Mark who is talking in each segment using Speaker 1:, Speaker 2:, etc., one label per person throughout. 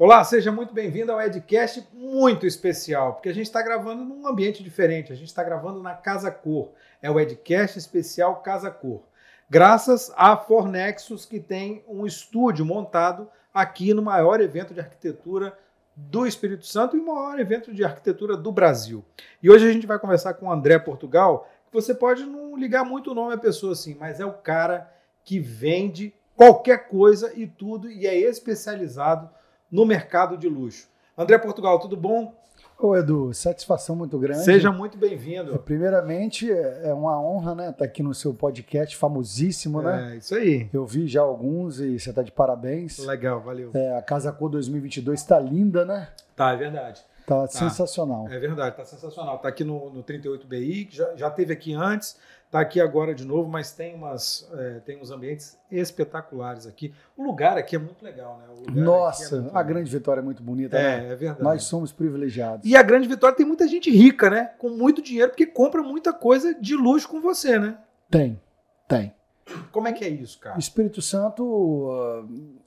Speaker 1: Olá, seja muito bem-vindo ao Edcast muito especial, porque a gente está gravando num ambiente diferente, a gente está gravando na Casa Cor. É o Edcast especial Casa Cor. Graças a Fornexus, que tem um estúdio montado aqui no maior evento de arquitetura do Espírito Santo e o maior evento de arquitetura do Brasil. E hoje a gente vai conversar com o André Portugal, você pode não ligar muito o nome à pessoa assim, mas é o cara que vende qualquer coisa e tudo e é especializado no mercado de luxo. André Portugal, tudo bom?
Speaker 2: Ô Edu, satisfação muito grande.
Speaker 1: Seja muito bem-vindo.
Speaker 2: É, primeiramente, é uma honra, né, estar tá aqui no seu podcast famosíssimo, né?
Speaker 1: É, isso aí.
Speaker 2: Eu vi já alguns e você está de parabéns.
Speaker 1: Legal, valeu.
Speaker 2: É, a Casa Cor 2022 está linda, né?
Speaker 1: Tá, é verdade.
Speaker 2: Tá, tá sensacional.
Speaker 1: É verdade, tá sensacional. Tá aqui no, no 38BI, que já, já teve aqui antes. Está aqui agora de novo, mas tem, umas, é, tem uns ambientes espetaculares aqui. O lugar aqui é muito legal, né?
Speaker 2: Nossa, é a. Grande Vitória é muito bonita.
Speaker 1: É,
Speaker 2: né?
Speaker 1: é verdade.
Speaker 2: Nós somos privilegiados.
Speaker 1: E a Grande Vitória tem muita gente rica, né? Com muito dinheiro, porque compra muita coisa de luxo com você, né?
Speaker 2: Tem, tem.
Speaker 1: Como é que é isso, cara?
Speaker 2: Espírito Santo uh,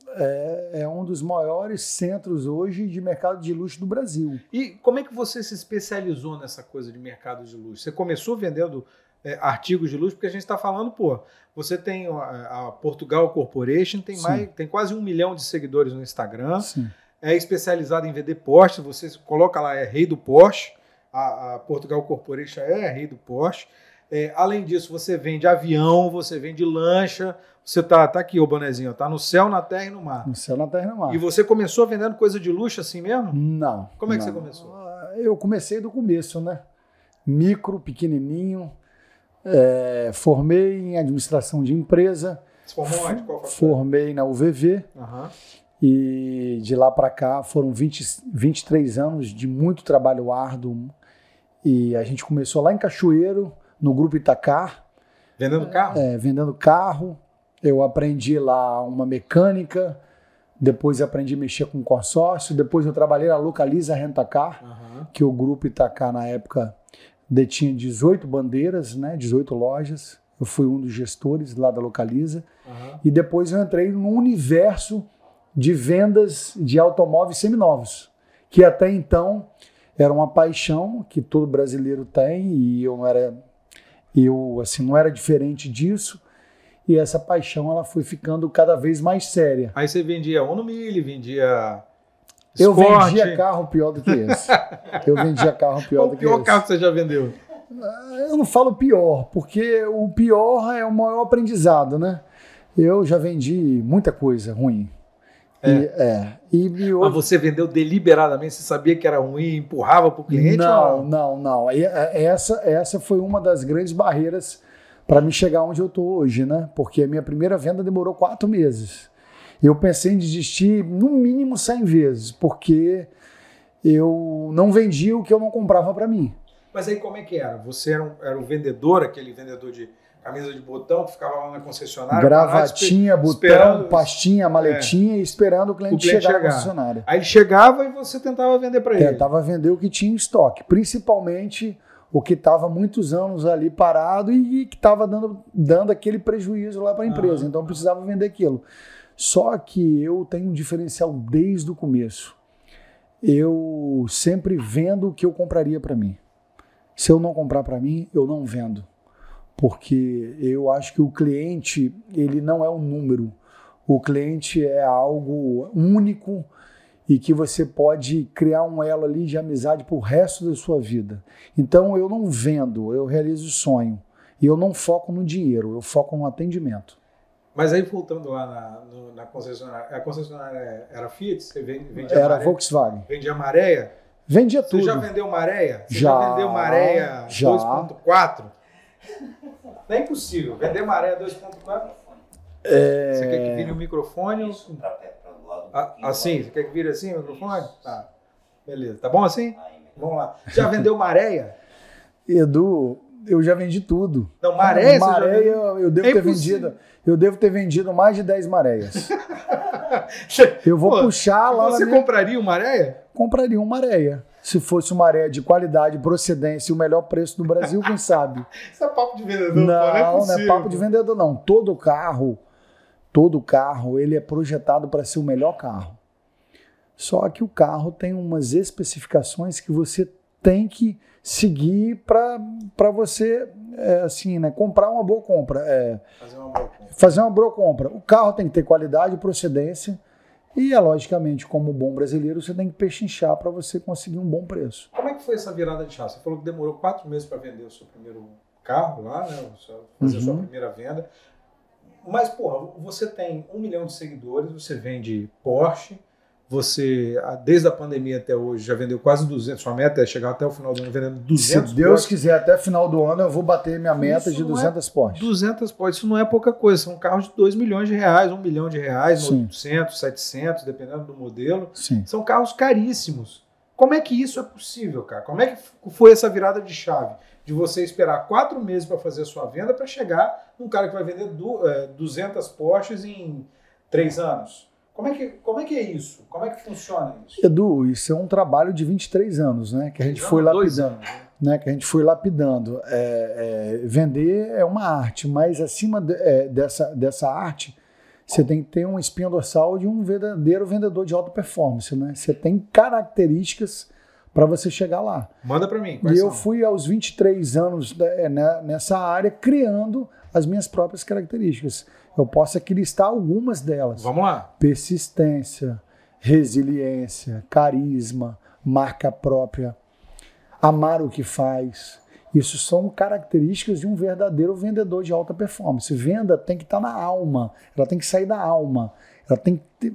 Speaker 2: é, é, um dos maiores centros hoje de mercado de luxo do Brasil.
Speaker 1: E como é que você se especializou nessa coisa de mercado de luxo? Você começou vendendo é, artigos de luxo, porque a gente está falando, pô, você tem a, a Portugal Corporation, tem, mais, tem quase um milhão de seguidores no Instagram,
Speaker 2: Sim.
Speaker 1: é especializado em vender Porsche, você coloca lá, é rei do Porsche, a, a Portugal Corporation é rei do Porsche. É, além disso, você vende avião, você vende lancha, você tá, tá aqui o bonezinho, tá no céu, na terra e no mar.
Speaker 2: No céu, na terra e no mar.
Speaker 1: E você começou vendendo coisa de luxo assim mesmo?
Speaker 2: Não.
Speaker 1: Como é
Speaker 2: que
Speaker 1: não. você começou?
Speaker 2: Eu comecei do começo, né? Micro, pequenininho, é, formei em administração de empresa.
Speaker 1: Você formou onde? Qual
Speaker 2: formei na UVV.
Speaker 1: Uhum.
Speaker 2: E de lá para cá foram 20, 23 anos de muito trabalho árduo. E a gente começou lá em Cachoeiro, no Grupo Itacar.
Speaker 1: Vendendo carro?
Speaker 2: É, vendendo carro. Eu aprendi lá uma mecânica, depois aprendi a mexer com consórcio, depois eu trabalhei na Localiza Rentacar,
Speaker 1: uhum.
Speaker 2: que o Grupo Itacar na época detinha 18 bandeiras, né, 18 lojas. Eu fui um dos gestores lá da Localiza.
Speaker 1: Uhum.
Speaker 2: E depois eu entrei no universo de vendas de automóveis seminovos, que até então era uma paixão que todo brasileiro tem e eu não era eu assim não era diferente disso. E essa paixão ela foi ficando cada vez mais séria.
Speaker 1: Aí você vendia Uno Mille, vendia
Speaker 2: eu vendia carro pior do que esse. Eu vendia carro pior do
Speaker 1: que esse.
Speaker 2: O
Speaker 1: pior carro que você já vendeu?
Speaker 2: Eu não falo pior, porque o pior é o maior aprendizado, né? Eu já vendi muita coisa ruim.
Speaker 1: É.
Speaker 2: E, é. E, e
Speaker 1: Mas você vendeu deliberadamente? Você sabia que era ruim empurrava para o cliente?
Speaker 2: Não,
Speaker 1: ou...
Speaker 2: não, não. E, é, essa, essa foi uma das grandes barreiras para me chegar onde eu estou hoje, né? Porque a minha primeira venda demorou quatro meses. Eu pensei em desistir no mínimo 100 vezes, porque eu não vendia o que eu não comprava para mim.
Speaker 1: Mas aí como é que era? Você era um, era um vendedor, aquele vendedor de camisa de botão que ficava lá na concessionária?
Speaker 2: Gravatinha, botão, pastinha, maletinha é, e esperando o cliente, o cliente chegar, chegar na concessionária.
Speaker 1: Aí ele chegava e você tentava vender para ele?
Speaker 2: Tentava vender o que tinha em estoque, principalmente o que estava muitos anos ali parado e que estava dando, dando aquele prejuízo lá para a empresa. Então precisava vender aquilo. Só que eu tenho um diferencial desde o começo. Eu sempre vendo o que eu compraria para mim. Se eu não comprar para mim, eu não vendo. Porque eu acho que o cliente, ele não é um número. O cliente é algo único e que você pode criar um elo ali de amizade para o resto da sua vida. Então eu não vendo, eu realizo o sonho. E eu não foco no dinheiro, eu foco no atendimento.
Speaker 1: Mas aí voltando lá na, no, na concessionária, a concessionária era Fiat? Você vendia
Speaker 2: Era
Speaker 1: Maréia?
Speaker 2: Volkswagen.
Speaker 1: Vendia Maréia?
Speaker 2: Vendia tudo.
Speaker 1: Você já vendeu Maréia? Você
Speaker 2: já,
Speaker 1: já vendeu Maréia 2.4? Não é impossível. Vender Maréia 2.4?
Speaker 2: É...
Speaker 1: Você quer que vire o microfone? Ah, assim? Você quer que vire assim o microfone? Tá. Beleza. Tá bom assim? Vamos lá. Já vendeu Maréia?
Speaker 2: Edu, eu já vendi tudo.
Speaker 1: Não, maré,
Speaker 2: maré eu, eu devo é ter vendido. Eu devo ter vendido mais de 10 maréias. eu vou Pô, puxar lá.
Speaker 1: Você
Speaker 2: minha...
Speaker 1: compraria uma areia?
Speaker 2: Compraria uma areia. Se fosse uma areia de qualidade, procedência e o melhor preço do Brasil, quem sabe?
Speaker 1: Isso é papo de vendedor,
Speaker 2: não,
Speaker 1: não é
Speaker 2: Não, é papo de vendedor, não. Todo carro, todo carro, ele é projetado para ser o melhor carro. Só que o carro tem umas especificações que você tem que seguir para você é, assim, né, comprar uma boa compra. É, fazer, uma boa compra. fazer uma boa compra. O carro tem que ter qualidade, procedência e, é, logicamente, como bom brasileiro, você tem que pechinchar para você conseguir um bom preço.
Speaker 1: Como é que foi essa virada de chave? Você falou que demorou quatro meses para vender o seu primeiro carro lá, né? fazer uhum. a sua primeira venda. Mas, porra, você tem um milhão de seguidores, você vende Porsche, você, desde a pandemia até hoje, já vendeu quase 200. Sua meta é chegar até o final do ano vendendo 200
Speaker 2: Se Deus quiser, até final do ano eu vou bater minha meta isso de 200 é, Porsche.
Speaker 1: 200 Porsche, isso não é pouca coisa. São carros de 2 milhões de reais, 1 milhão de reais, Sim. 800, 700, dependendo do modelo.
Speaker 2: Sim.
Speaker 1: São carros caríssimos. Como é que isso é possível, cara? Como é que foi essa virada de chave? De você esperar quatro meses para fazer a sua venda para chegar num cara que vai vender 200 é, Porsches em três anos? Como é, que, como é que é isso? Como é que funciona isso?
Speaker 2: Edu, isso é um trabalho de 23 anos, né? Que a gente foi lapidando. Anos, né? né? Que a gente foi lapidando. É, é, vender é uma arte, mas acima de, é, dessa, dessa arte, você tem que ter um espinho dorsal de um verdadeiro vendedor de alta performance, né? Você tem características para você chegar lá.
Speaker 1: Manda para mim.
Speaker 2: e são? eu fui aos 23 anos né, né, nessa área criando as minhas próprias características. Eu posso aqui listar algumas delas.
Speaker 1: Vamos lá.
Speaker 2: Persistência, resiliência, carisma, marca própria, amar o que faz. Isso são características de um verdadeiro vendedor de alta performance. Venda tem que estar na alma, ela tem que sair da alma. Ela tem ter,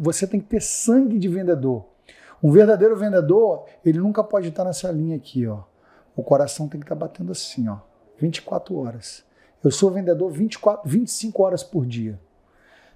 Speaker 2: você tem que ter sangue de vendedor. Um verdadeiro vendedor, ele nunca pode estar nessa linha aqui, ó. O coração tem que estar batendo assim, ó, 24 horas. Eu sou vendedor 24, 25 horas por dia.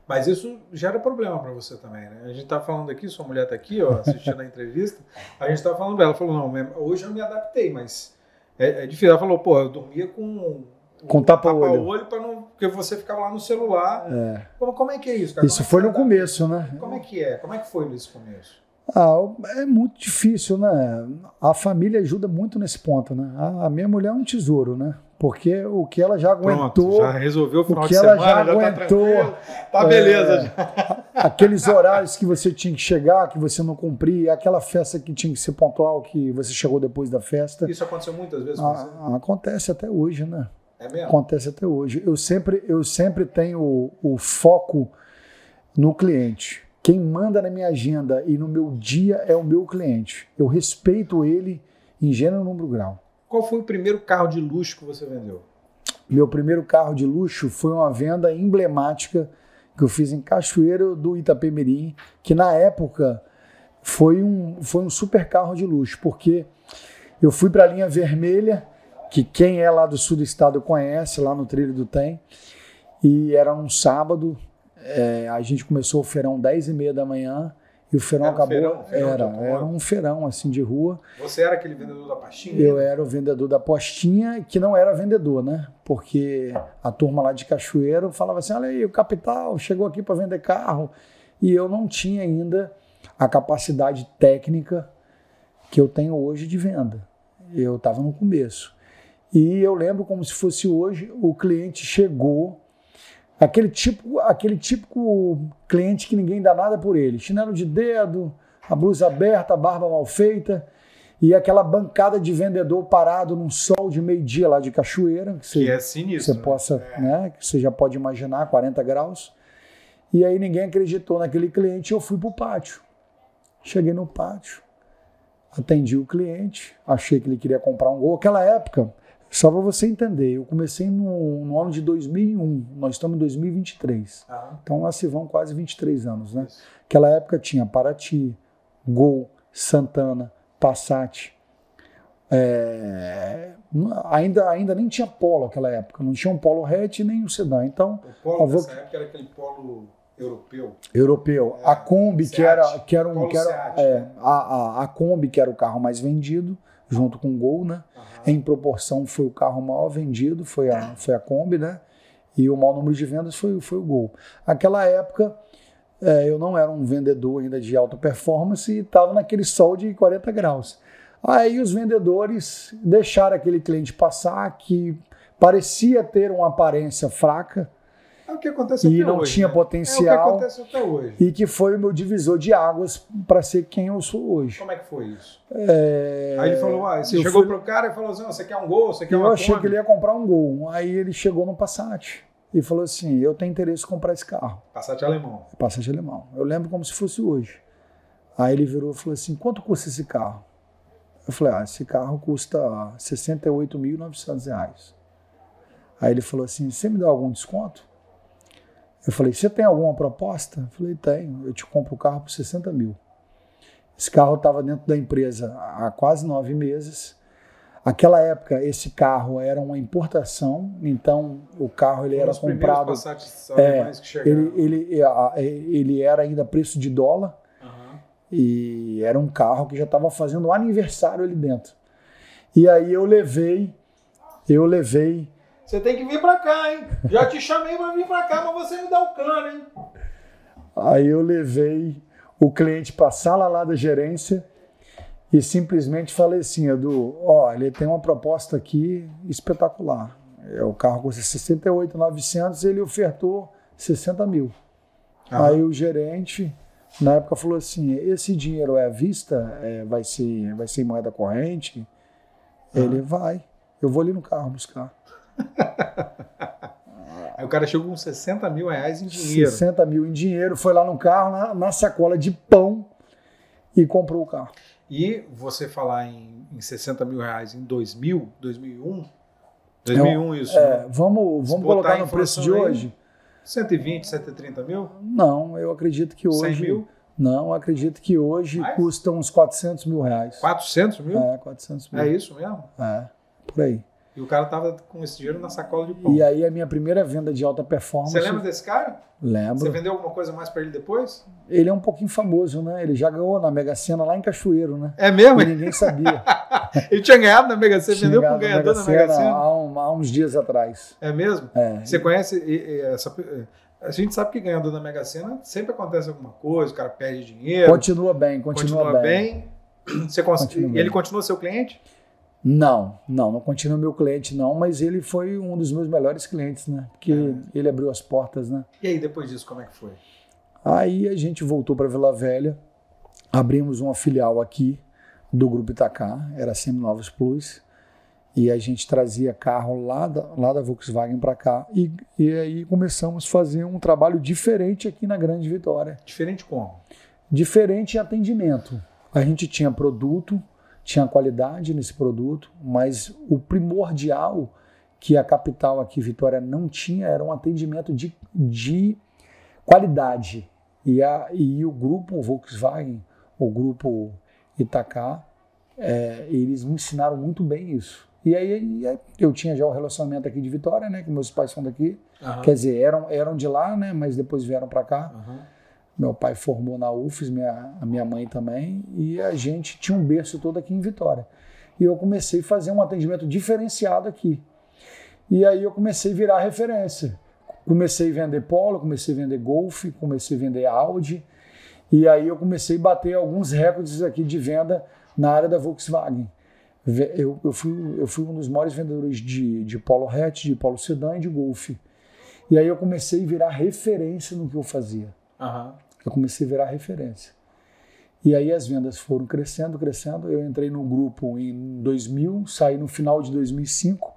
Speaker 1: Mas isso gera problema para você também, né? A gente está falando aqui, sua mulher está aqui, ó, assistindo a entrevista. A gente está falando dela, falou não, hoje eu me adaptei, mas é, é difícil. Ela falou, pô, eu dormia com
Speaker 2: com tapa-olho.
Speaker 1: Tapa-olho para não. Porque você ficava lá no celular.
Speaker 2: É.
Speaker 1: Como, como é que é isso, cara?
Speaker 2: Isso
Speaker 1: é
Speaker 2: foi no começo, né?
Speaker 1: Como é que é? Como é que foi nesse começo?
Speaker 2: Ah, é muito difícil, né? A família ajuda muito nesse ponto, né? A, minha mulher é um tesouro, né? Porque o que ela já aguentou.
Speaker 1: Pronto, já resolveu o final
Speaker 2: o que
Speaker 1: de
Speaker 2: ela
Speaker 1: semana,
Speaker 2: já, já tá aguentou. Tá,
Speaker 1: tá beleza. É.
Speaker 2: Aqueles horários que você tinha que chegar, que você não cumpria, aquela festa que tinha que ser pontual, que você chegou depois da festa.
Speaker 1: Isso aconteceu muitas vezes com você?
Speaker 2: Ah, acontece até hoje, né?
Speaker 1: É mesmo?
Speaker 2: Acontece até hoje. Eu sempre, eu sempre tenho o, o foco no cliente. Quem manda na minha agenda e no meu dia é o meu cliente. Eu respeito ele em gênero, número, grau.
Speaker 1: Qual foi o primeiro carro de luxo que você vendeu?
Speaker 2: Meu primeiro carro de luxo foi uma venda emblemática que eu fiz em Cachoeiro do Itapemirim, que na época foi um, foi um super carro de luxo, porque eu fui para a linha vermelha, que quem é lá do sul do estado conhece, lá no Trilho do Tem, e era um sábado, é, a gente começou o feirão 10 e meia da manhã e o feirão era acabou. feirão, feirão era, era um feirão assim de rua.
Speaker 1: Você era aquele vendedor da pastinha?
Speaker 2: Eu era o vendedor da postinha, que não era vendedor, né? Porque a turma lá de Cachoeiro falava assim: olha aí, o capital chegou aqui para vender carro. E eu não tinha ainda a capacidade técnica que eu tenho hoje de venda. Eu estava no começo. E eu lembro como se fosse hoje, o cliente chegou Aquele tipo, aquele típico cliente que ninguém dá nada por ele. Chinelo de dedo, a blusa aberta, a barba mal feita e aquela bancada de vendedor parado num sol de meio-dia lá de Cachoeira.
Speaker 1: Que, você, que é sinistro.
Speaker 2: Você né? possa, é. né? Que você já pode imaginar, 40 graus. E aí ninguém acreditou naquele cliente eu fui para o pátio. Cheguei no pátio, atendi o cliente, achei que ele queria comprar um gol. Aquela época, só para você entender, eu comecei no, no, ano de 2001, nós estamos em 2023. Ah. Então lá se vão quase 23 anos, né? Isso. Aquela época tinha Paraty, Gol, Santana, Passat. É, ainda, ainda nem tinha polo naquela época, não tinha um polo hatch nem um sedã. Então,
Speaker 1: o polo nessa época era aquele polo europeu.
Speaker 2: Europeu. É, a Kombi, que era, que era um. Que era, é, a, a, a Kombi, que era o carro mais vendido junto com o Gol, né? Uhum. Em proporção foi o carro maior vendido, foi a, foi a Kombi, né? E o maior número de vendas foi, foi o Gol. Aquela época é, eu não era um vendedor ainda de alta performance e estava naquele sol de 40 graus. Aí os vendedores deixaram aquele cliente passar que parecia ter uma aparência fraca
Speaker 1: É o que acontece
Speaker 2: e
Speaker 1: até
Speaker 2: não
Speaker 1: hoje,
Speaker 2: tinha
Speaker 1: né?
Speaker 2: potencial.
Speaker 1: É o que acontece até hoje.
Speaker 2: E que foi o meu divisor de águas para ser quem eu sou hoje.
Speaker 1: Como é que foi isso?
Speaker 2: É,
Speaker 1: Aí ele falou, ah, você
Speaker 2: eu
Speaker 1: chegou
Speaker 2: fui-
Speaker 1: pro cara e falou assim, "Ó, você quer um gol, você quer
Speaker 2: Eu
Speaker 1: uma
Speaker 2: achei
Speaker 1: Kombi?"
Speaker 2: que ele ia comprar um gol. Aí ele chegou no Passat e falou assim: Eu tenho interesse em comprar esse carro.
Speaker 1: Passat alemão.
Speaker 2: Passat alemão. Eu lembro como se fosse hoje. Aí ele virou e falou assim: Quanto custa esse carro? Eu falei: Ah, esse carro custa 68.900 reais. Aí ele falou assim: Você me dá algum desconto? Eu falei: Você tem alguma proposta? Eu falei: Tenho. Eu te compro o carro por 60 mil. Esse carro estava dentro da empresa há quase nove meses. Aquela época, esse carro era uma importação, então o carro ele era comprado.
Speaker 1: Chegaram.
Speaker 2: Ele, ele, a- ele era ainda preço de dólar
Speaker 1: Aham.
Speaker 2: e era um carro que já estava fazendo um aniversário ali dentro. E aí eu levei, eu levei,
Speaker 1: Você tem que vir pra cá, hein? Já te chamei pra vir pra cá, mas você me dá o cano, hein?
Speaker 2: aí eu levei o cliente para a sala lá da gerência e simplesmente falei assim, Edu, ó, ele tem uma proposta aqui espetacular. É, o carro custa 68.900, ele ofertou 60 mil.
Speaker 1: Aham.
Speaker 2: Aí o gerente, na época, falou assim: esse dinheiro é à vista? É, vai, ser, vai ser em moeda corrente? Ele vai. Eu vou ali no carro buscar.
Speaker 1: Aí o cara chegou com 60 mil reais em dinheiro.
Speaker 2: 60 mil em dinheiro, foi lá no carro, na, na sacola de pão e comprou o carro.
Speaker 1: E você falar em, em 60 mil reais em 2000, 2001, 2001 isso,
Speaker 2: É,
Speaker 1: né?
Speaker 2: vamos vamos colocar no preço de hoje?
Speaker 1: 120, 130 mil?
Speaker 2: Não, eu acredito que
Speaker 1: 100
Speaker 2: hoje.
Speaker 1: mil?
Speaker 2: Não, acredito que hoje
Speaker 1: Mais?
Speaker 2: custa uns 400 mil reais.
Speaker 1: 400 mil?
Speaker 2: É, 400 mil.
Speaker 1: É isso mesmo?
Speaker 2: É, por aí.
Speaker 1: E o cara tava com esse dinheiro na sacola de pão.
Speaker 2: E aí a minha primeira venda de alta performance.
Speaker 1: Você lembra desse cara?
Speaker 2: Lembro.
Speaker 1: Você vendeu alguma coisa mais pra ele depois?
Speaker 2: Ele é um pouquinho famoso, né? Ele já ganhou na Mega Sena lá em Cachoeiro, né?
Speaker 1: É mesmo?
Speaker 2: E ninguém sabia.
Speaker 1: Ele tinha ganhado na Mega Sena, vendeu
Speaker 2: ganhado
Speaker 1: ganhador na Mega Sena?
Speaker 2: há, um- há uns dias atrás.
Speaker 1: É mesmo?
Speaker 2: É.
Speaker 1: Você conhece essa. A gente sabe que ganhador da Mega Sena sempre acontece alguma coisa, o cara perde dinheiro,
Speaker 2: Continua bem, continua,
Speaker 1: continua,
Speaker 2: bem.
Speaker 1: bem. Você cons...
Speaker 2: Continua
Speaker 1: e
Speaker 2: bem.
Speaker 1: ele continua seu cliente?
Speaker 2: Não, não, não continua meu cliente, não, mas ele foi um dos meus melhores clientes, né? Porque
Speaker 1: É.
Speaker 2: ele abriu as portas, né?
Speaker 1: E aí, depois disso, como é que foi?
Speaker 2: Aí a gente voltou para Vila Velha, abrimos uma filial aqui do Grupo Itacá, era Seminovos Plus, e a gente trazia carro lá da, lá da Volkswagen para cá, e, e aí começamos a fazer um trabalho diferente aqui na Grande Vitória.
Speaker 1: Diferente como?
Speaker 2: Diferente em atendimento. A gente tinha produto, tinha qualidade nesse produto, mas o primordial que a capital aqui, Vitória, não tinha era um atendimento de, de qualidade. E, a, e o grupo Volkswagen, o grupo Itacá, é, eles me ensinaram muito bem isso. E aí, e aí eu tinha já o relacionamento aqui de Vitória, né? Que meus pais são daqui.
Speaker 1: Aham.
Speaker 2: Quer dizer, eram, eram de lá, né? Mas depois vieram para cá.
Speaker 1: Aham.
Speaker 2: Meu pai formou na UFES, minha, a minha mãe também, e a gente tinha um berço todo aqui em Vitória. E eu comecei a fazer um atendimento diferenciado aqui. E aí eu comecei a virar referência. Comecei a vender Polo, comecei a vender Golf, comecei a vender Audi. E aí eu comecei a bater alguns recordes aqui de venda na área da Volkswagen. Eu, eu, fui, eu fui um dos maiores vendedores de, de Polo Hatch, de Polo Sedan e de Golf. E aí eu comecei a virar referência no que eu fazia
Speaker 1: Aham.
Speaker 2: Eu comecei a virar referência. E aí as vendas foram crescendo, crescendo. Eu entrei no grupo em 2000, saí no final de 2005.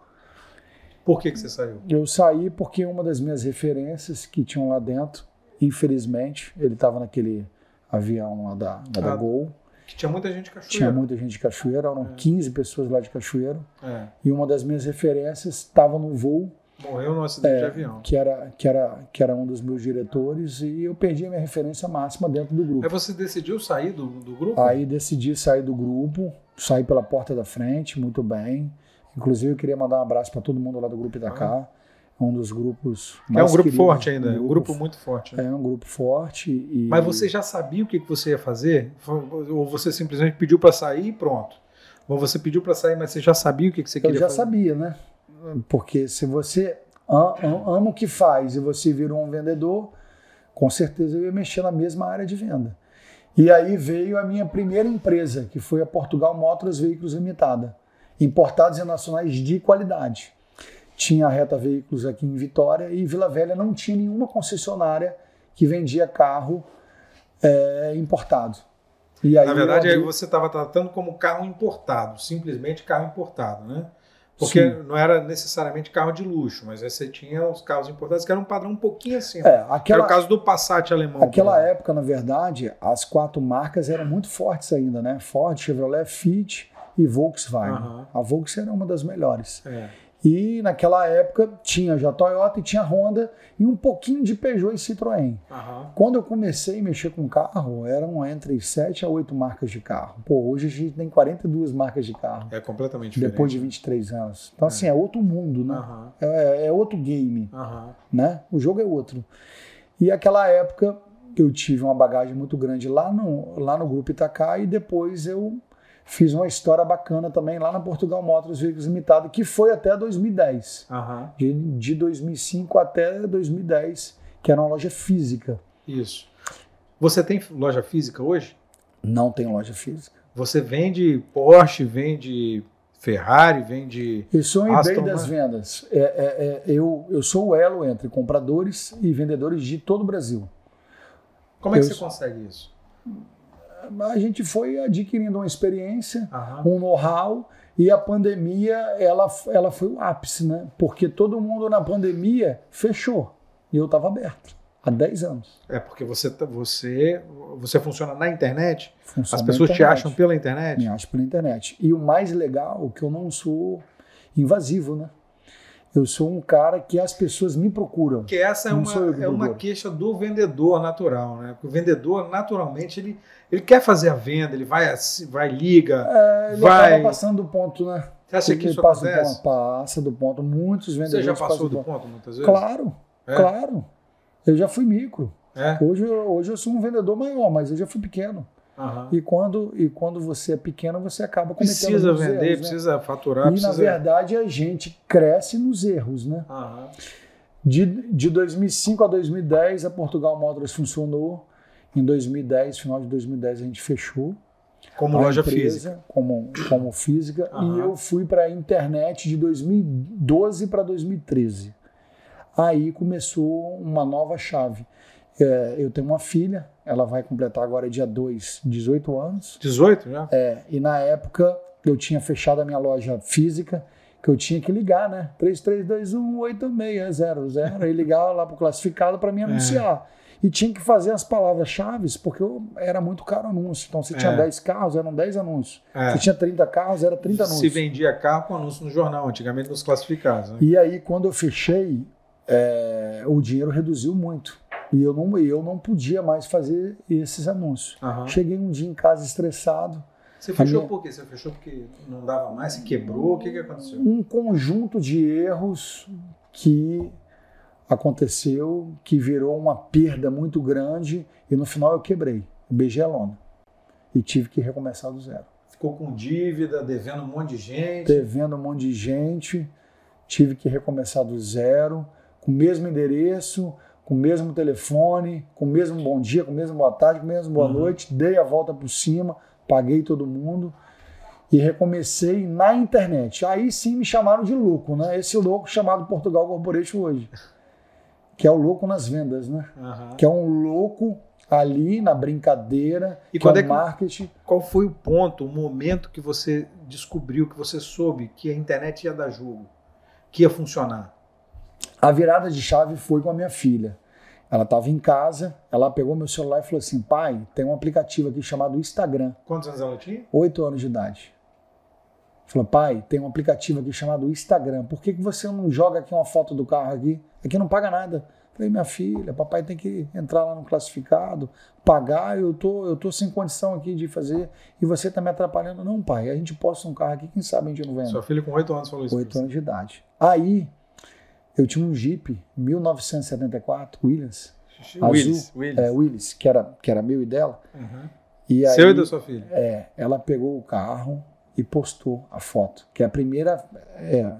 Speaker 1: Por que, que você saiu?
Speaker 2: Eu saí porque uma das minhas referências que tinham lá dentro, infelizmente, ele estava naquele avião lá da, da
Speaker 1: Ah,
Speaker 2: Gol.
Speaker 1: Que tinha muita gente cachoeira.
Speaker 2: Tinha muita gente de Cachoeiro, eram
Speaker 1: É.
Speaker 2: 15 pessoas lá de Cachoeiro.
Speaker 1: É.
Speaker 2: E uma das minhas referências estava no voo
Speaker 1: Morreu num acidente
Speaker 2: É.
Speaker 1: de avião.
Speaker 2: que era, que, era, que era um dos meus diretores, e eu perdi a minha referência máxima dentro do grupo.
Speaker 1: Aí você decidiu sair do, do grupo?
Speaker 2: Aí decidi sair do grupo, sair pela porta da frente, muito bem. Inclusive, eu queria mandar um abraço para todo mundo lá do Grupo Itacá. É um dos grupos
Speaker 1: é
Speaker 2: mais
Speaker 1: um grupo forte ainda, é um grupo muito forte. né?
Speaker 2: É um grupo forte. E...
Speaker 1: Mas você já sabia o que você ia fazer? Ou você simplesmente pediu para sair e pronto? Ou você pediu para sair, mas você já sabia o que você
Speaker 2: Eu
Speaker 1: queria
Speaker 2: já
Speaker 1: fazer?
Speaker 2: sabia, né? Porque se você ama o que faz e você virou um vendedor, com certeza eu ia mexer na mesma área de venda. E aí veio a minha primeira empresa, que foi a Portugal Motors Veículos Limitada. Importados e nacionais de qualidade. tinha a Reta Veículos aqui em Vitória e Vila Velha não tinha nenhuma concessionária que vendia carro é, importado.
Speaker 1: E Na verdade, abri... aí você estava tratando como carro importado, simplesmente carro importado, né? Porque Sim. não era necessariamente carro de luxo, mas aí você tinha os carros importados que eram um padrão um pouquinho assim. É, aquela, era o caso do Passat alemão.
Speaker 2: Aquela época, na verdade, as quatro marcas eram muito fortes ainda, né? Ford, Chevrolet, Fiat e Volkswagen. Uhum. A Volkswagen era uma das melhores. É. E naquela época tinha já Toyota e tinha Honda e um pouquinho de Peugeot e Citroën. Uhum. Quando eu comecei a mexer com carro, eram entre 7 a 8 marcas de carro. Pô, hoje a gente tem 42 marcas de carro.
Speaker 1: É completamente diferente.
Speaker 2: Depois de 23 anos. Então, é. assim, é outro mundo, né? Uhum. É, é, outro game, uhum. né? O jogo é outro. E aquela época eu tive uma bagagem muito grande lá no, lá no Grupo Itacá e depois eu Fiz uma história bacana também lá na Portugal Motors Veículos Limitado, que foi até 2010. Uhum. De, de 2005 até 2010, que era uma loja física.
Speaker 1: Isso. Você tem loja física hoje?
Speaker 2: Não tem loja física.
Speaker 1: Você vende Porsche, vende Ferrari, vende.
Speaker 2: Eu sou o eBay das vendas. É, é, é, eu, eu sou o elo entre compradores e vendedores de todo o Brasil.
Speaker 1: Como é que você consegue isso?
Speaker 2: A gente foi adquirindo uma experiência, uhum. um know-how, e a pandemia ela, ela foi o ápice, né? Porque todo mundo na pandemia fechou e eu estava aberto há 10 anos.
Speaker 1: É porque você tá, você você funciona na internet? Funciona As pessoas internet. te acham pela internet?
Speaker 2: Me acham pela internet. E o mais legal é que eu não sou invasivo, né? Eu sou um cara que as pessoas me procuram.
Speaker 1: Que essa é uma, é uma queixa do vendedor natural, né? Porque o vendedor, naturalmente, ele, ele quer fazer a venda, ele vai, vai liga,
Speaker 2: é, ele
Speaker 1: vai...
Speaker 2: acaba passando do ponto, né?
Speaker 1: Você acha que isso
Speaker 2: passa
Speaker 1: acontece?
Speaker 2: Do ponto, passa do ponto. Muitos vendedores
Speaker 1: Você já passou do, do ponto. ponto muitas vezes?
Speaker 2: Claro, é? claro. Eu já fui micro. É? Hoje, hoje eu sou um vendedor maior, mas eu já fui pequeno. Uhum. E, quando, e quando você é pequeno, você acaba cometendo
Speaker 1: Precisa vender, erros, né? precisa faturar.
Speaker 2: E,
Speaker 1: precisa...
Speaker 2: na verdade, a gente cresce nos erros, né? Uhum. De, de 2005 a 2010, a Portugal Motors funcionou. Em 2010, final de 2010, a gente fechou.
Speaker 1: Como loja empresa, física.
Speaker 2: Como, como física. Uhum. E eu fui para a internet de 2012 para 2013. Aí começou uma nova chave. É, eu tenho uma filha, ela vai completar agora dia 2, 18 anos.
Speaker 1: 18 já?
Speaker 2: É, e na época eu tinha fechado a minha loja física, que eu tinha que ligar, né? 33218600 e ligar lá para o classificado para me é. anunciar. É. E tinha que fazer as palavras-chave, porque eu, era muito caro o anúncio. Então, se tinha é. 10 carros, eram 10 anúncios. É. Se tinha 30 carros, era 30 anúncios.
Speaker 1: Se vendia carro com anúncio no jornal, antigamente nos classificados. Né?
Speaker 2: E aí, quando eu fechei, é, o dinheiro reduziu muito. E eu não, eu não podia mais fazer esses anúncios. Uhum. Cheguei um dia em casa estressado.
Speaker 1: Você fechou minha... por quê? Você fechou porque não dava mais? Você quebrou? O que, que aconteceu?
Speaker 2: Um conjunto de erros que aconteceu, que virou uma perda muito grande e no final eu quebrei. beijei a lona. E tive que recomeçar do zero.
Speaker 1: Ficou com dívida, devendo um monte de gente?
Speaker 2: Devendo um monte de gente. Tive que recomeçar do zero, com o mesmo endereço, com o mesmo telefone, com o mesmo bom dia, com o mesmo boa tarde, com o mesmo boa uhum. noite, dei a volta por cima, paguei todo mundo e recomecei na internet. Aí sim me chamaram de louco, né? Esse louco chamado Portugal Corporation hoje, que é o louco nas vendas, né? Uhum. Que é um louco ali na brincadeira,
Speaker 1: e quando
Speaker 2: é,
Speaker 1: é que, marketing. Qual foi o ponto, o momento que você descobriu, que você soube que a internet ia dar jogo, que ia funcionar?
Speaker 2: A virada de chave foi com a minha filha. Ela estava em casa, ela pegou meu celular e falou assim: pai, tem um aplicativo aqui chamado Instagram.
Speaker 1: Quantos anos ela tinha?
Speaker 2: Oito anos de idade. Falou, pai, tem um aplicativo aqui chamado Instagram. Por que, que você não joga aqui uma foto do carro aqui? Aqui não paga nada. Falei, minha filha, papai tem que entrar lá no classificado, pagar, eu tô, eu tô sem condição aqui de fazer e você está me atrapalhando. Não, pai, a gente posta um carro aqui, quem sabe a gente não vende.
Speaker 1: Sua filha com oito anos falou isso.
Speaker 2: Oito anos de idade. Aí eu tinha um Jeep 1974 Williams.
Speaker 1: Willis,
Speaker 2: azul, Willis. É, Willis, que era, que era meu e dela. Uhum.
Speaker 1: E Seu aí, e da sua filha?
Speaker 2: É, ela pegou o carro e postou a foto, que é a primeira, é,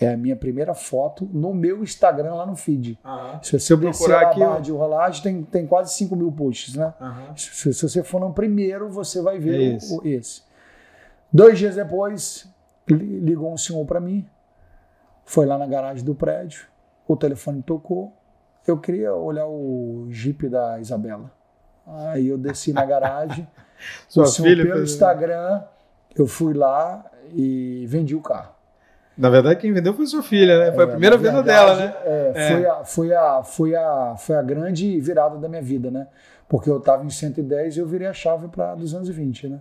Speaker 2: é a minha primeira foto no meu Instagram lá no feed. Uhum. Se você procurar aqui, a de rolagem, tem, tem quase 5 mil posts, né? Uhum. Se, se, você for no primeiro, você vai ver é esse. O, esse. Dois dias depois, ligou um senhor para mim Foi lá na garagem do prédio, o telefone tocou. Eu queria olhar o Jeep da Isabela. Aí eu desci na garagem,
Speaker 1: Sua filha
Speaker 2: pelo Instagram, eu fui lá e vendi o carro.
Speaker 1: Na verdade, quem vendeu foi sua filha, né? Foi a
Speaker 2: É,
Speaker 1: primeira
Speaker 2: na
Speaker 1: venda dela, né?
Speaker 2: é,
Speaker 1: É.
Speaker 2: Foi, a, foi, a, foi, a, foi a grande virada da minha vida, né? Porque eu estava em 110 e eu virei a chave para 220, né?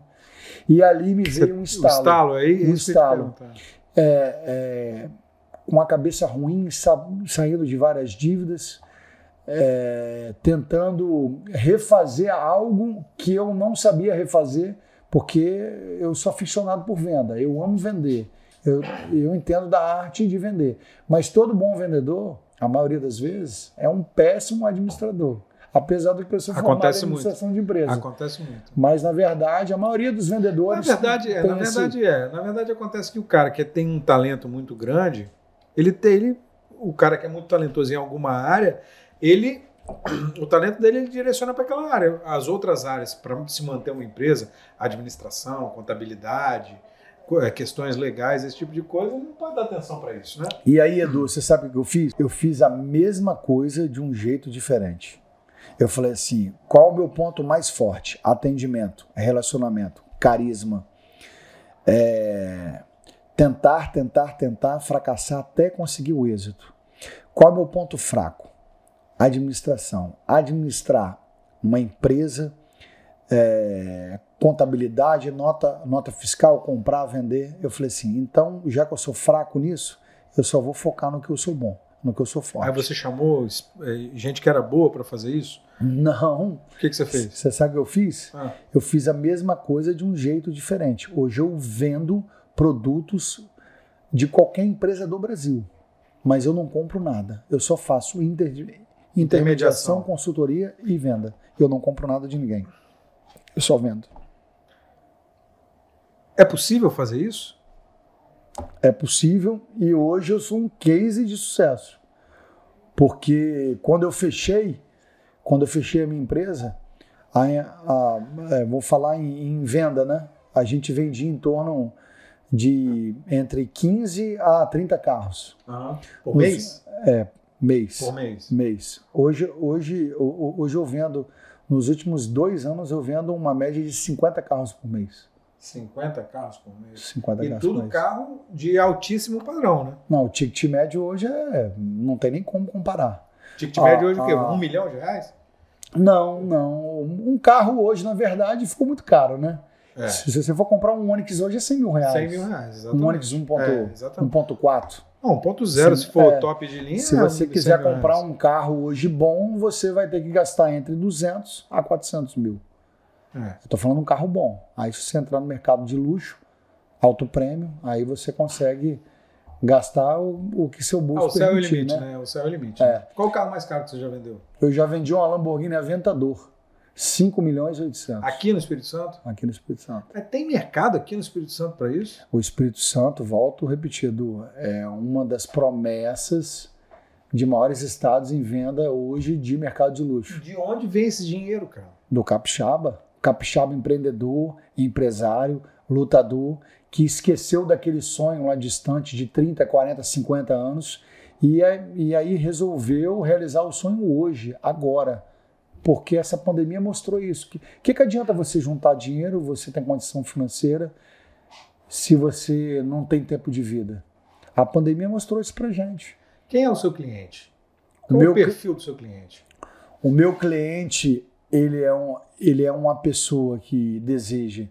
Speaker 2: E ali me veio um estalo.
Speaker 1: estalo aí,
Speaker 2: Um estalo. é, com a cabeça ruim, sa- saindo de várias dívidas, é, tentando refazer algo que eu não sabia refazer, porque eu sou aficionado por venda, eu amo vender, eu, eu entendo da arte de vender. Mas todo bom vendedor, a maioria das vezes, é um péssimo administrador. Apesar do que eu sou formado em
Speaker 1: Acontece muito.
Speaker 2: administração de empresa.
Speaker 1: Acontece muito.
Speaker 2: Mas, na verdade, a maioria dos
Speaker 1: Na
Speaker 2: vendedores.
Speaker 1: verdade, é, na
Speaker 2: esse-
Speaker 1: verdade é. Na verdade, acontece que o cara que tem um talento muito grande, ele tem, ele, o cara que é muito talentoso em alguma área, ele, o talento dele ele direciona para aquela área. As outras áreas, para se manter uma empresa, administração, contabilidade, co- é, questões legais, esse tipo de coisa, ele não pode dar atenção para isso, né?
Speaker 2: E aí, Edu, você sabe o que eu fiz? Eu fiz a mesma coisa de um jeito diferente. Eu falei assim: qual o meu ponto mais forte? Atendimento, relacionamento, carisma. É, tentar, tentar, tentar, fracassar até conseguir o êxito. Qual é o meu ponto fraco? Administração. Administrar uma empresa, é, contabilidade, nota, nota fiscal, comprar, vender. Eu falei assim: então, já que eu sou fraco nisso, eu só vou focar no que eu sou bom, no que eu sou forte.
Speaker 1: Aí você chamou é, gente que era boa para fazer isso?
Speaker 2: Não.
Speaker 1: O que, que você fez?
Speaker 2: Você sabe o que eu fiz?
Speaker 1: Ah,
Speaker 2: Eu fiz a mesma coisa de um jeito diferente. Hoje eu vendo produtos de qualquer empresa do Brasil, mas eu não compro nada. Eu só faço inter- intermediação, consultoria e venda. Eu não compro nada de ninguém. Eu só vendo.
Speaker 1: é possível fazer isso?
Speaker 2: É possível e hoje eu sou um case de sucesso. Porque quando eu fechei, quando eu fechei a minha empresa, a, a- é, vou falar em, em venda, né? A gente vendia em torno de entre 15 a 30 carros.
Speaker 1: Por
Speaker 2: Nos-
Speaker 1: mês?
Speaker 2: É, mês.
Speaker 1: Por mês.
Speaker 2: Mês. Hoje, hoje, ho- ho- hoje eu vendo, nos últimos dois anos eu vendo uma média de 50 carros por mês.
Speaker 1: 50 carros por mês.
Speaker 2: 50
Speaker 1: E
Speaker 2: carros por
Speaker 1: tudo carro de altíssimo padrão, né?
Speaker 2: Não, o ticket médio hoje é, não tem nem como comparar.
Speaker 1: Ticket
Speaker 2: Ah,
Speaker 1: médio hoje o quê?
Speaker 2: ah.
Speaker 1: Um milhão de reais?
Speaker 2: Não, não. Um carro hoje, na verdade, ficou muito caro, né?
Speaker 1: É.
Speaker 2: Se você for comprar um Onix hoje é 100 mil reais.
Speaker 1: 100 mil reais, exatamente.
Speaker 2: Um Onix 1.4.
Speaker 1: É, exatamente.
Speaker 2: 1.4.
Speaker 1: Não, 1.0,
Speaker 2: Sim,
Speaker 1: se for
Speaker 2: é.
Speaker 1: top de linha,
Speaker 2: Se você
Speaker 1: 100
Speaker 2: quiser comprar
Speaker 1: reais.
Speaker 2: um carro hoje bom, você vai ter que gastar entre 200 a 400 mil.
Speaker 1: É.
Speaker 2: Eu tô falando um carro bom. Aí se você entrar no mercado de luxo, alto prêmio, aí você consegue gastar o, o que seu
Speaker 1: Ah,
Speaker 2: bolso
Speaker 1: o céu é o
Speaker 2: permitir,
Speaker 1: limite,
Speaker 2: né?
Speaker 1: né? O céu é o limite.
Speaker 2: É.
Speaker 1: Qual o carro mais caro que você já vendeu?
Speaker 2: Eu já vendi uma Lamborghini Aventador. 5 milhões e 800
Speaker 1: Aqui no Espírito Santo?
Speaker 2: aqui no Espírito Santo.
Speaker 1: Mas tem mercado aqui no Espírito Santo para isso?
Speaker 2: O Espírito Santo, volto repetido, é uma das promessas de maiores estados em venda hoje de mercado de luxo.
Speaker 1: De onde vem esse dinheiro, cara?
Speaker 2: Do capixaba, capixaba empreendedor, empresário, lutador, que esqueceu daquele sonho lá distante de 30, 40, 50 anos e, é- e aí resolveu realizar o sonho hoje, agora. Porque essa pandemia mostrou isso. O que, que, que adianta você juntar dinheiro, você tem condição financeira, se você não tem tempo de vida? A pandemia mostrou isso pra gente.
Speaker 1: Quem é o seu cliente? Qual é
Speaker 2: meu
Speaker 1: o perfil do seu cliente?
Speaker 2: O meu cliente, ele é, um, ele é uma pessoa que deseja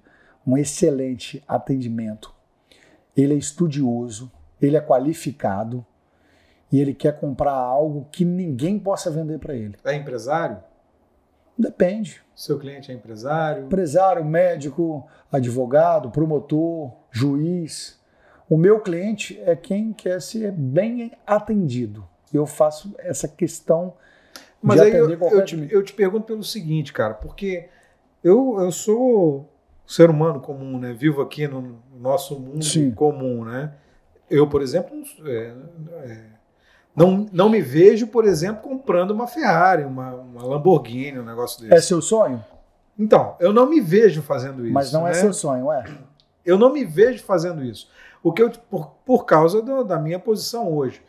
Speaker 2: um excelente atendimento. Ele é estudioso, ele é qualificado e ele quer comprar algo que ninguém possa vender para ele.
Speaker 1: É empresário?
Speaker 2: Depende.
Speaker 1: Seu cliente é empresário?
Speaker 2: Empresário, médico, advogado, promotor, juiz. O meu cliente é quem quer ser bem atendido. Eu faço essa questão
Speaker 1: Mas
Speaker 2: de
Speaker 1: aí eu,
Speaker 2: atender qualquer
Speaker 1: eu, te, eu te pergunto pelo seguinte, cara, porque eu, eu sou ser humano comum, né? Vivo aqui no nosso mundo
Speaker 2: Sim.
Speaker 1: comum, né? Eu, por exemplo, não- é, é, não, não me vejo, por exemplo, comprando uma Ferrari, uma, uma Lamborghini, um negócio desse.
Speaker 2: É seu sonho?
Speaker 1: Então, eu não me vejo fazendo isso.
Speaker 2: Mas não é
Speaker 1: né?
Speaker 2: seu sonho, é?
Speaker 1: Eu não me vejo fazendo isso. O que eu, por, por causa do, da minha posição hoje.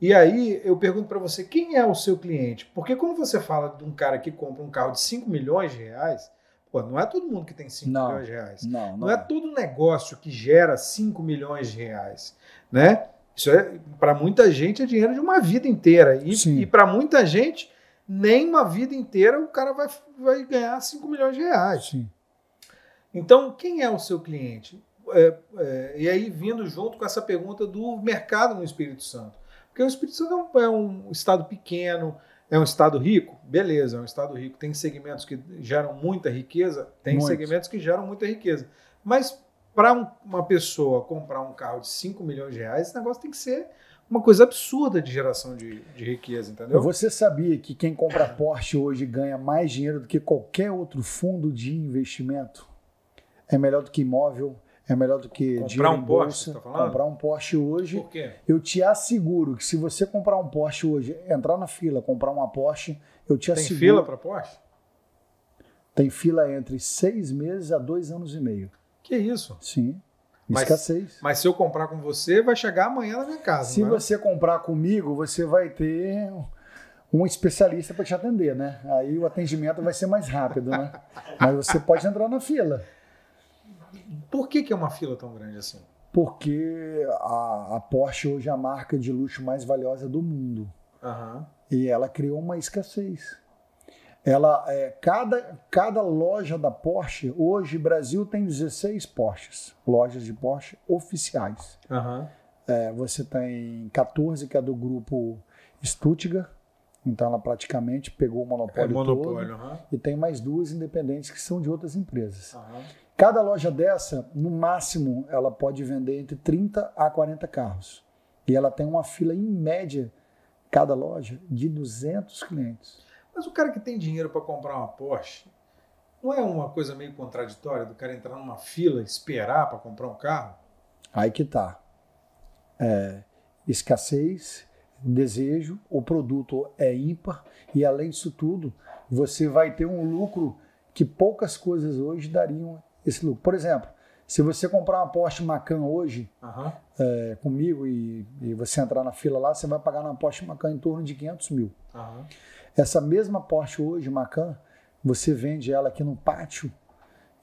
Speaker 1: E aí eu pergunto para você, quem é o seu cliente? Porque quando você fala de um cara que compra um carro de 5 milhões de reais, pô, não é todo mundo que tem 5
Speaker 2: Não.
Speaker 1: milhões de reais.
Speaker 2: Não, não,
Speaker 1: Não é todo negócio que gera 5 milhões de reais, né? Isso é para muita gente é dinheiro de uma vida inteira e, e para muita gente nem uma vida inteira o cara vai, vai ganhar 5 milhões de reais.
Speaker 2: Sim.
Speaker 1: Então, quem é o seu cliente? É, é, e aí, vindo junto com essa pergunta do mercado no Espírito Santo. Porque o Espírito Santo é um, é um estado pequeno, é um estado rico? Beleza, é um estado rico. Tem segmentos que geram muita riqueza? Tem
Speaker 2: Muitos.
Speaker 1: segmentos que geram muita riqueza. Mas para uma pessoa comprar um carro de 5 milhões de reais, esse negócio tem que ser uma coisa absurda de geração de, de riqueza, entendeu?
Speaker 2: Você sabia que quem compra Porsche hoje ganha mais dinheiro do que qualquer outro fundo de investimento? É melhor do que imóvel, é melhor do que
Speaker 1: Comprar um Porsche,
Speaker 2: bolsa.
Speaker 1: tá
Speaker 2: comprar um Porsche hoje,
Speaker 1: Por quê?
Speaker 2: eu te asseguro que se você comprar um Porsche hoje, entrar na fila, comprar uma Porsche, eu te
Speaker 1: Tem
Speaker 2: asseguro.
Speaker 1: fila para Porsche?
Speaker 2: Tem fila entre seis meses a dois anos e meio.
Speaker 1: Que isso?
Speaker 2: Sim.
Speaker 1: Mas-
Speaker 2: Escassez.
Speaker 1: Mas se eu comprar com você, vai chegar amanhã na minha casa.
Speaker 2: Se
Speaker 1: vai?
Speaker 2: você comprar comigo, você vai ter um especialista para te atender, né? Aí o atendimento vai ser mais rápido, né? Mas você pode entrar na fila,
Speaker 1: Por que, que é uma fila tão grande assim?
Speaker 2: porque a, a Porsche hoje é a marca de luxo mais valiosa do mundo
Speaker 1: Aham.
Speaker 2: e ela criou uma escassez. Ela, é, cada, cada loja da Porsche, hoje, Brasil tem 16 Porsches, lojas de Porsche oficiais.
Speaker 1: Aham.
Speaker 2: É, você tem 14 que é do grupo Stuttgart, então ela praticamente pegou o
Speaker 1: É
Speaker 2: monopólio,
Speaker 1: monopólio.
Speaker 2: todo.
Speaker 1: aham.
Speaker 2: E tem mais duas independentes que são de outras empresas.
Speaker 1: Aham.
Speaker 2: Cada loja dessa, no máximo, ela pode vender entre 30 a 40 carros. E ela tem uma fila, em média, cada loja, de 200 clientes.
Speaker 1: Mas o cara que tem dinheiro para comprar uma Porsche, não é uma coisa meio contraditória do cara entrar numa fila e esperar para comprar um carro?
Speaker 2: Aí que tá. É, escassez, desejo, o produto é ímpar e além disso tudo, você vai ter um lucro que poucas coisas hoje dariam esse lucro. Por exemplo, se você comprar uma Porsche Macan hoje
Speaker 1: Aham.
Speaker 2: é, comigo e, e você entrar na fila lá, você vai pagar na Porsche Macan em torno de 500 mil.
Speaker 1: Aham.
Speaker 2: Essa mesma Porsche hoje, Macan, você vende ela aqui no pátio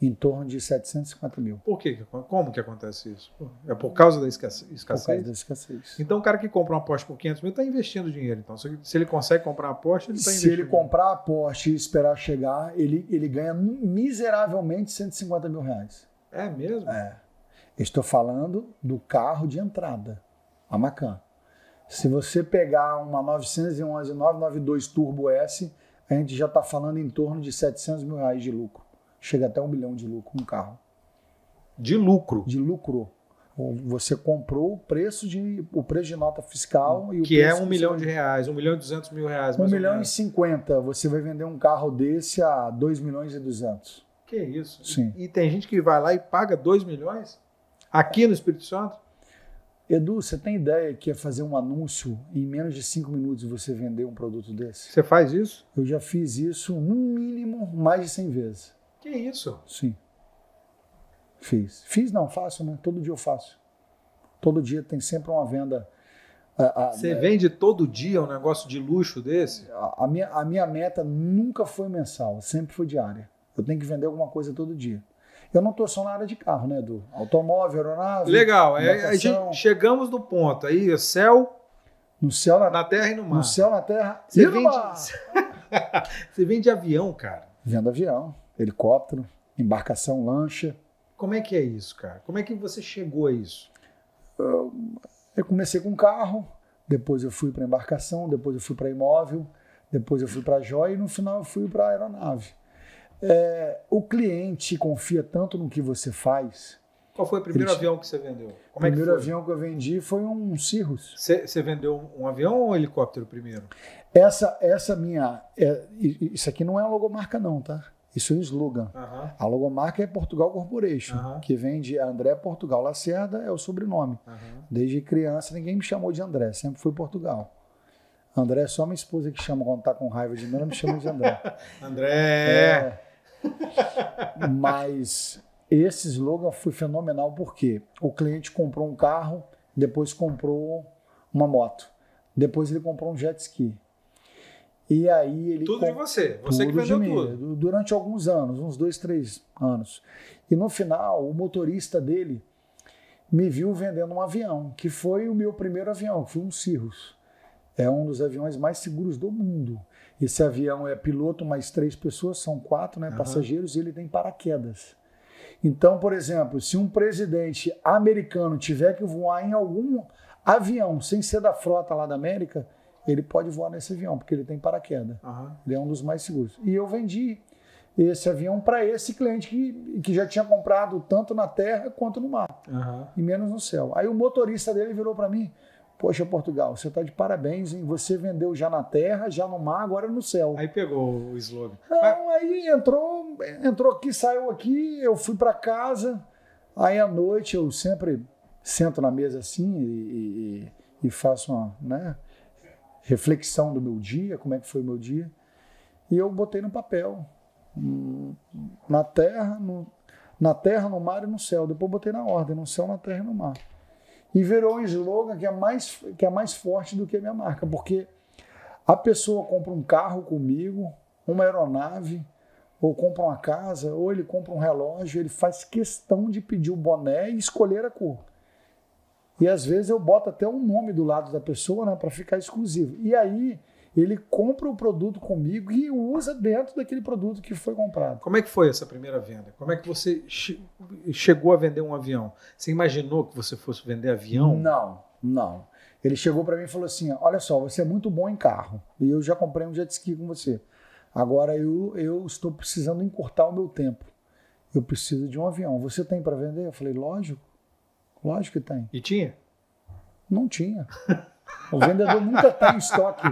Speaker 2: em torno de 750 mil.
Speaker 1: Por quê? Como que acontece isso? É por causa da escasse-
Speaker 2: Por causa
Speaker 1: escassez?
Speaker 2: da escassez.
Speaker 1: Então o cara que compra uma Porsche por 500 mil está investindo dinheiro. Então, se se ele consegue comprar uma Porsche, ele está
Speaker 2: Se
Speaker 1: investindo.
Speaker 2: ele comprar a Porsche e esperar chegar, ele, ele ganha miseravelmente 150 mil reais.
Speaker 1: É mesmo?
Speaker 2: É. Estou falando do carro de entrada, a Macan. Se você pegar uma 911 992 Turbo S, a gente já está falando em torno de 700 mil reais de lucro. Chega até um milhão de lucro um carro.
Speaker 1: De lucro.
Speaker 2: De lucro. Você comprou o preço de, o preço de nota fiscal e o
Speaker 1: Que é um
Speaker 2: que
Speaker 1: milhão de reais, um milhão e duzentos mil reais.
Speaker 2: Um milhão e cinquenta, você vai vender um carro desse a 2 milhões e 200.
Speaker 1: Que isso?
Speaker 2: Sim.
Speaker 1: E tem gente que vai lá e paga 2 milhões? Aqui no Espírito Santo?
Speaker 2: Edu, você tem ideia que é fazer um anúncio em menos de 5 minutos você vender um produto desse?
Speaker 1: Você faz isso?
Speaker 2: Eu já fiz isso no mínimo mais de 100 vezes.
Speaker 1: Que isso?
Speaker 2: Sim. Fiz. Fiz não, faço, né? Todo dia eu faço. Todo dia tem sempre uma venda. A, a-
Speaker 1: Você vende todo dia um negócio de luxo desse?
Speaker 2: a- a minha, a minha meta nunca foi mensal, sempre foi diária. Eu tenho que vender alguma coisa todo dia. Eu não estou só na área de carro, né, Edu? Automóvel, aeronave.
Speaker 1: Legal. É, a gente- chegamos no ponto. Aí, céu,
Speaker 2: No céu, na,
Speaker 1: na terra e no mar.
Speaker 2: no céu, na terra.
Speaker 1: Você
Speaker 2: e no
Speaker 1: vende,
Speaker 2: mar.
Speaker 1: você vende avião, cara.
Speaker 2: Vendo avião, helicóptero, embarcação, lancha.
Speaker 1: Como é que é isso, cara? Como é que você chegou a isso?
Speaker 2: Eu comecei com carro, depois eu fui para embarcação, depois eu fui para imóvel, depois eu fui para joia e no final eu fui para aeronave. É, o cliente confia tanto no que você faz.
Speaker 1: Qual foi o primeiro
Speaker 2: Eles-
Speaker 1: avião que você vendeu?
Speaker 2: O
Speaker 1: Como é que
Speaker 2: primeiro avião que eu vendi foi um Cirrus.
Speaker 1: Você, vendeu um avião ou um helicóptero primeiro?
Speaker 2: Essa, essa minha. é, isso aqui não é uma logomarca, não, tá? Isso é um slogan.
Speaker 1: Aham,
Speaker 2: A logomarca é Portugal Corporation,
Speaker 1: Aham.
Speaker 2: que vem de André Portugal Lacerda, é o sobrenome.
Speaker 1: aham.
Speaker 2: Desde criança ninguém me chamou de André, sempre foi Portugal. André é só minha esposa que chama quando tá com raiva de mim, ela me chama de André.
Speaker 1: André!
Speaker 2: É. Mas esse slogan foi fenomenal porque o cliente comprou um carro, depois comprou uma moto, depois ele comprou um jet ski. E aí ele.
Speaker 1: Tudo de você, você que vendeu tudo.
Speaker 2: Durante alguns anos, uns dois, três anos. E no final, o motorista dele me viu vendendo um avião, que foi o meu primeiro avião, foi um Cirrus. É um dos aviões mais seguros do mundo. Esse avião é piloto mais três pessoas, são quatro né, uhum. passageiros, e ele tem paraquedas. Então, por exemplo, se um presidente americano tiver que voar em algum avião, sem ser da frota lá da América, ele pode voar nesse avião, porque ele tem paraquedas. Uhum. Ele é um dos mais seguros. E eu vendi esse avião para esse cliente que, que já tinha comprado tanto na terra quanto no mar, uhum. e menos no céu. Aí o motorista dele virou para mim: Poxa, Portugal, você está de parabéns, hein? Você vendeu já na terra, já no mar, agora no céu.
Speaker 1: Aí pegou o slogan.
Speaker 2: Não, aí entrou, entrou aqui, saiu aqui, eu fui para casa. Aí à noite eu sempre sento na mesa assim e, e, e faço uma né, reflexão do meu dia, como é que foi o meu dia. E eu botei no papel na terra, no, na terra, no mar e no céu. Depois botei na ordem, no céu, na terra e no mar. E virou um slogan que é mais, que é mais forte do que a minha marca, porque a pessoa compra um carro comigo, uma aeronave, ou compra uma casa, ou ele compra um relógio, ele faz questão de pedir o boné e escolher a cor. E às vezes eu boto até um nome do lado da pessoa né, para ficar exclusivo. E aí ele compra o produto comigo e usa dentro daquele produto que foi comprado.
Speaker 1: Como é que foi essa primeira venda? Como é que você che chegou a vender um avião? Você imaginou que você fosse vender avião?
Speaker 2: Não, não. Ele chegou para mim e falou assim: Olha só, você é muito bom em carro e eu já comprei um jet ski com você. Agora eu, eu estou precisando encurtar o meu tempo. Eu preciso de um avião. Você tem para vender? Eu falei: Lógico, lógico que tem.
Speaker 1: E tinha?
Speaker 2: Não tinha. O vendedor nunca tem estoque.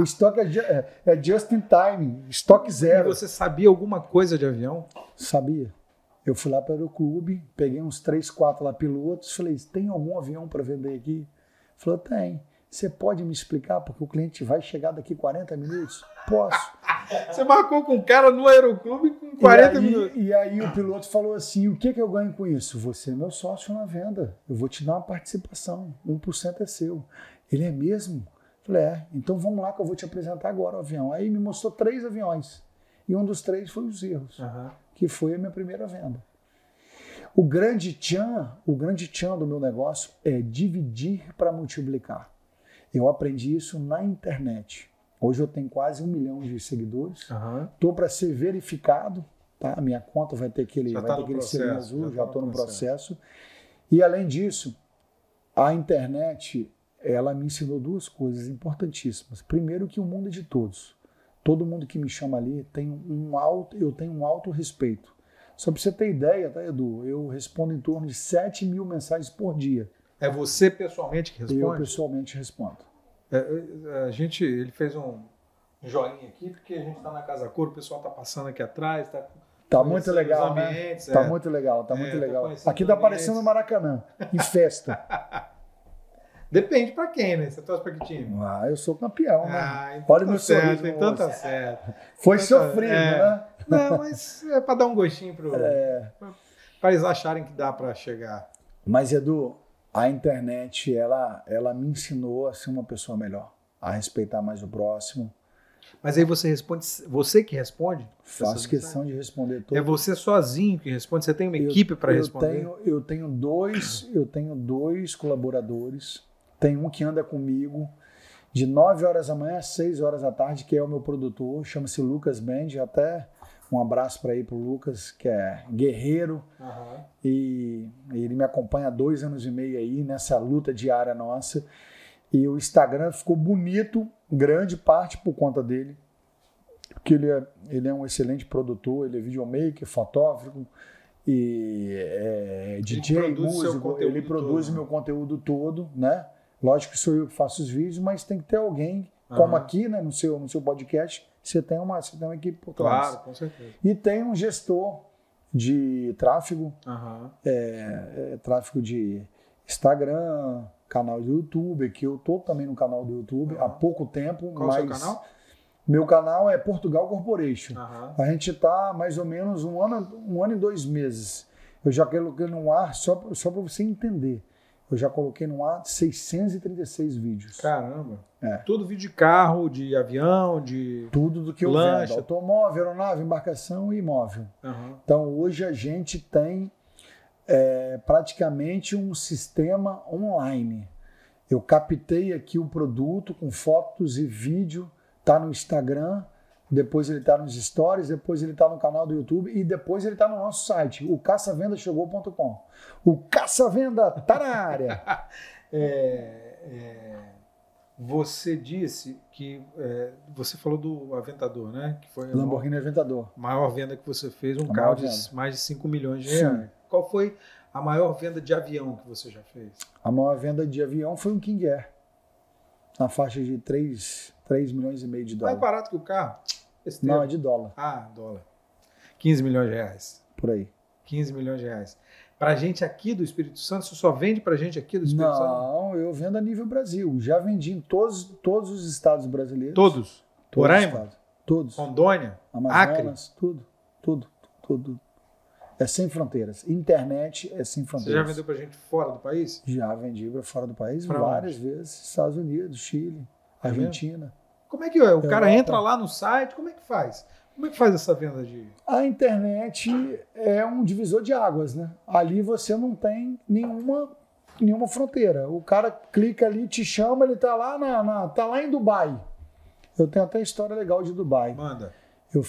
Speaker 2: O estoque é, é, é just in time, estoque zero.
Speaker 1: E você sabia alguma coisa de avião?
Speaker 2: Sabia. Eu fui lá para o clube, peguei uns três, quatro lá pilotos, falei, tem algum avião para vender aqui? Falou, tem. Você pode me explicar porque o cliente vai chegar daqui 40 minutos? Posso.
Speaker 1: Você marcou com o cara no aeroclube com 40
Speaker 2: e aí,
Speaker 1: minutos.
Speaker 2: E aí o piloto falou assim: o que, que eu ganho com isso? Você é meu sócio na venda. Eu vou te dar uma participação. 1% é seu. Ele é mesmo? Falei, é, então vamos lá que eu vou te apresentar agora o avião. Aí me mostrou três aviões. E um dos três foi os erros, uhum. que foi a minha primeira venda. O grande tchan, o grande tchan do meu negócio é dividir para multiplicar. Eu aprendi isso na internet. Hoje eu tenho quase um milhão de seguidores. Estou uhum. para ser verificado, tá? A minha conta vai ter aquele, já vai tá ter aquele selinho azul, já estou tá no processo. E além disso, a internet ela me ensinou duas coisas importantíssimas. Primeiro que o mundo é de todos. Todo mundo que me chama ali tem um alto, eu tenho um alto respeito. Só para você ter ideia, tá, Edu? Eu respondo em torno de 7 mil mensagens por dia.
Speaker 1: É você pessoalmente que responde?
Speaker 2: Eu pessoalmente respondo.
Speaker 1: É, é a gente, ele fez um joinha aqui, porque a gente está na Casa Cor, o pessoal está passando aqui atrás, está
Speaker 2: Tá muito legal, né? Tá é. muito legal, tá muito é, legal. Aqui tá parecendo Maracanã, em festa.
Speaker 1: Depende pra quem, né? Você torce pra que time?
Speaker 2: Ah, eu sou campeão, né?
Speaker 1: Ah, então Olha tá meu certo, então tá certo.
Speaker 2: Foi então, sofrido, é, né?
Speaker 1: Não, mas é pra dar um gostinho pro, é. pra eles acharem que dá pra chegar.
Speaker 2: Mas, Edu, a internet, ela, ela me ensinou a ser uma pessoa melhor, a respeitar mais o próximo.
Speaker 1: Mas aí você responde, você que responde?
Speaker 2: Faço questão de responder tudo.
Speaker 1: É você sozinho que responde? Você tem uma eu, equipe para responder?
Speaker 2: Tenho, eu tenho dois, eu tenho dois colaboradores tem um que anda comigo de 9 horas da manhã às 6 horas da tarde, que é o meu produtor, chama-se Lucas Band, até um abraço para aí pro Lucas, que é guerreiro, uhum. e ele me acompanha há dois anos e meio aí nessa luta diária nossa. E o Instagram ficou bonito, grande parte por conta dele, porque ele é, ele é um excelente produtor, ele é videomaker, fotógrafo, e é, DJ, músico, ele produz o meu conteúdo todo, né? Lógico que sou eu que faço os vídeos, mas tem que ter alguém, uhum. como aqui, né, no seu, no seu podcast, você tem uma, você tem uma equipe por
Speaker 1: trás. Claro, com certeza.
Speaker 2: E tem um gestor de tráfego, uhum. é, é, tráfego de Instagram, canal do YouTube, que eu tô também no canal do YouTube uhum. há pouco tempo.
Speaker 1: Qual
Speaker 2: mas
Speaker 1: é o seu canal?
Speaker 2: Meu canal é Portugal Corporation. A gente está mais ou menos um ano, um ano e dois meses. Eu já coloquei no ar, só, só para você entender, eu já coloquei no ar 636 vídeos.
Speaker 1: Caramba.
Speaker 2: É.
Speaker 1: Tudo vídeo de carro, de avião, de.
Speaker 2: Tudo do que eu
Speaker 1: Lancha.
Speaker 2: vendo. Automóvel, aeronave, embarcação e imóvel.
Speaker 1: Aham.
Speaker 2: Então, hoje a gente tem é, praticamente um sistema online. Eu captei aqui o produto com fotos e vídeo, tá no Instagram, depois ele está nos stories, depois ele está no canal do YouTube e depois ele está no nosso site, o caçavendachegou.com. O caça-venda tá na área.
Speaker 1: É, é, você disse que. é, você falou do Aventador, né? Que foi a maior,
Speaker 2: Lamborghini Aventador.
Speaker 1: maior venda que você fez, um
Speaker 2: A
Speaker 1: carro de mais de 5 milhões de
Speaker 2: Sim.
Speaker 1: reais. Qual foi a maior venda de avião que você já fez?
Speaker 2: A maior venda de avião foi um King Air, na faixa de 3, 3 milhões e meio de
Speaker 1: Mais
Speaker 2: dólares.
Speaker 1: barato que o carro? Esse
Speaker 2: Não,
Speaker 1: tempo.
Speaker 2: é de dólar,
Speaker 1: Ah, dólar. 15 milhões de reais.
Speaker 2: por aí.
Speaker 1: 15 milhões de reais. Pra gente aqui do Espírito Santo, você só vende pra gente aqui do Espírito Santo?
Speaker 2: Não, eu vendo a nível Brasil. Já vendi em todos, todos os estados brasileiros.
Speaker 1: Todos?
Speaker 2: Todos os
Speaker 1: Roraima?
Speaker 2: estados. Todos.
Speaker 1: Rondônia?
Speaker 2: Amazonas, tudo, tudo, tudo. É sem fronteiras. Internet é sem
Speaker 1: Você
Speaker 2: fronteiras.
Speaker 1: já vendeu pra gente fora do país?
Speaker 2: Já vendi para fora do país
Speaker 1: Pra
Speaker 2: várias vezes. Estados Unidos, Chile,
Speaker 1: mesmo?
Speaker 2: Argentina.
Speaker 1: Como é que é? O cara entra lá no site, como é que faz? Como é que faz essa venda de.
Speaker 2: A internet é um divisor de águas, né? Ali você não tem nenhuma, nenhuma fronteira. O cara clica ali, te chama, ele tá lá, na, na- tá lá em Dubai. Eu tenho até história legal de Dubai.
Speaker 1: Manda.
Speaker 2: Eu,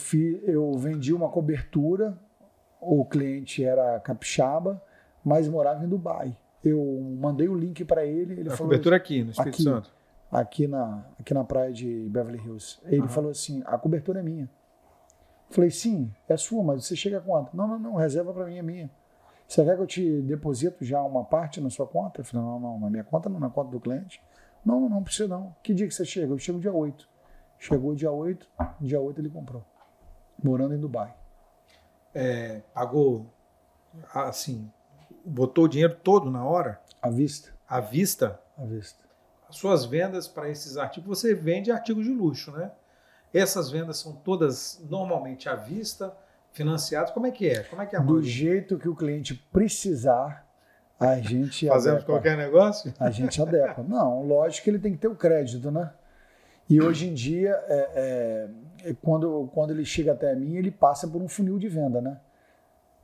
Speaker 2: eu vendi uma cobertura, o cliente era capixaba, mas morava em Dubai. Eu mandei o link para ele, ele
Speaker 1: a
Speaker 2: falou
Speaker 1: cobertura aqui, no Espírito
Speaker 2: aqui.
Speaker 1: Santo.
Speaker 2: Aqui na aqui na praia de Beverly Hills. Ele
Speaker 1: Aham.
Speaker 2: falou assim: "A cobertura é minha". Falei: "Sim, é sua, mas você chega a quanto?". "Não, não, não, reserva para mim é minha". Você quer que eu te deposito já uma parte na sua conta? Eu falei: "Não, não, na minha conta não, na conta do cliente". "Não, não, não precisa não". "Que dia que você chega?". "Eu chego dia 8". Chegou dia 8, dia 8 ele comprou. Morando em Dubai.
Speaker 1: É, pagou assim, botou o dinheiro todo na hora,
Speaker 2: À vista,
Speaker 1: à vista.
Speaker 2: à vista.
Speaker 1: As suas vendas para esses artigos, você vende artigos de luxo, né? Essas vendas são todas normalmente à vista, financiadas. Como é que é? Como é que é
Speaker 2: Do jeito que o cliente precisar, a gente
Speaker 1: Fazemos qualquer negócio?
Speaker 2: A gente adequa. Não, lógico que ele tem que ter o crédito, né? E hoje em dia, é, é, é quando, quando ele chega até mim, ele passa por um funil de venda, né?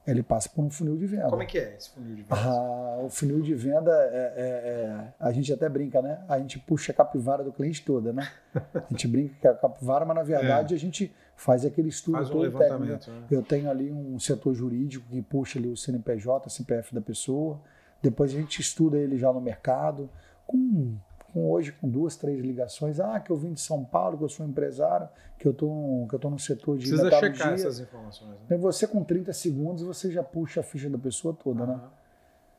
Speaker 2: Ele passa por um funil de venda.
Speaker 1: Como é que é esse funil de vendas?
Speaker 2: Ah, o funil de venda, é, é- é- a gente até brinca, né? A gente puxa a capivara do cliente toda, né? A gente brinca que é a capivara, mas na verdade a gente faz aquele estudo
Speaker 1: Faz um
Speaker 2: todo técnico. né?
Speaker 1: né?
Speaker 2: Eu tenho ali um setor jurídico que puxa ali o CNPJ, CPF da pessoa. Depois a gente estuda ele já no mercado. Com, com hoje, com duas, três ligações. Ah, que eu vim de São Paulo, que eu sou empresário, que eu tô, que eu tô no setor de
Speaker 1: Precisa
Speaker 2: metalurgia.
Speaker 1: checar essas informações. Né?
Speaker 2: E você, com 30 segundos, você já puxa a ficha da pessoa toda, né?
Speaker 1: Aham.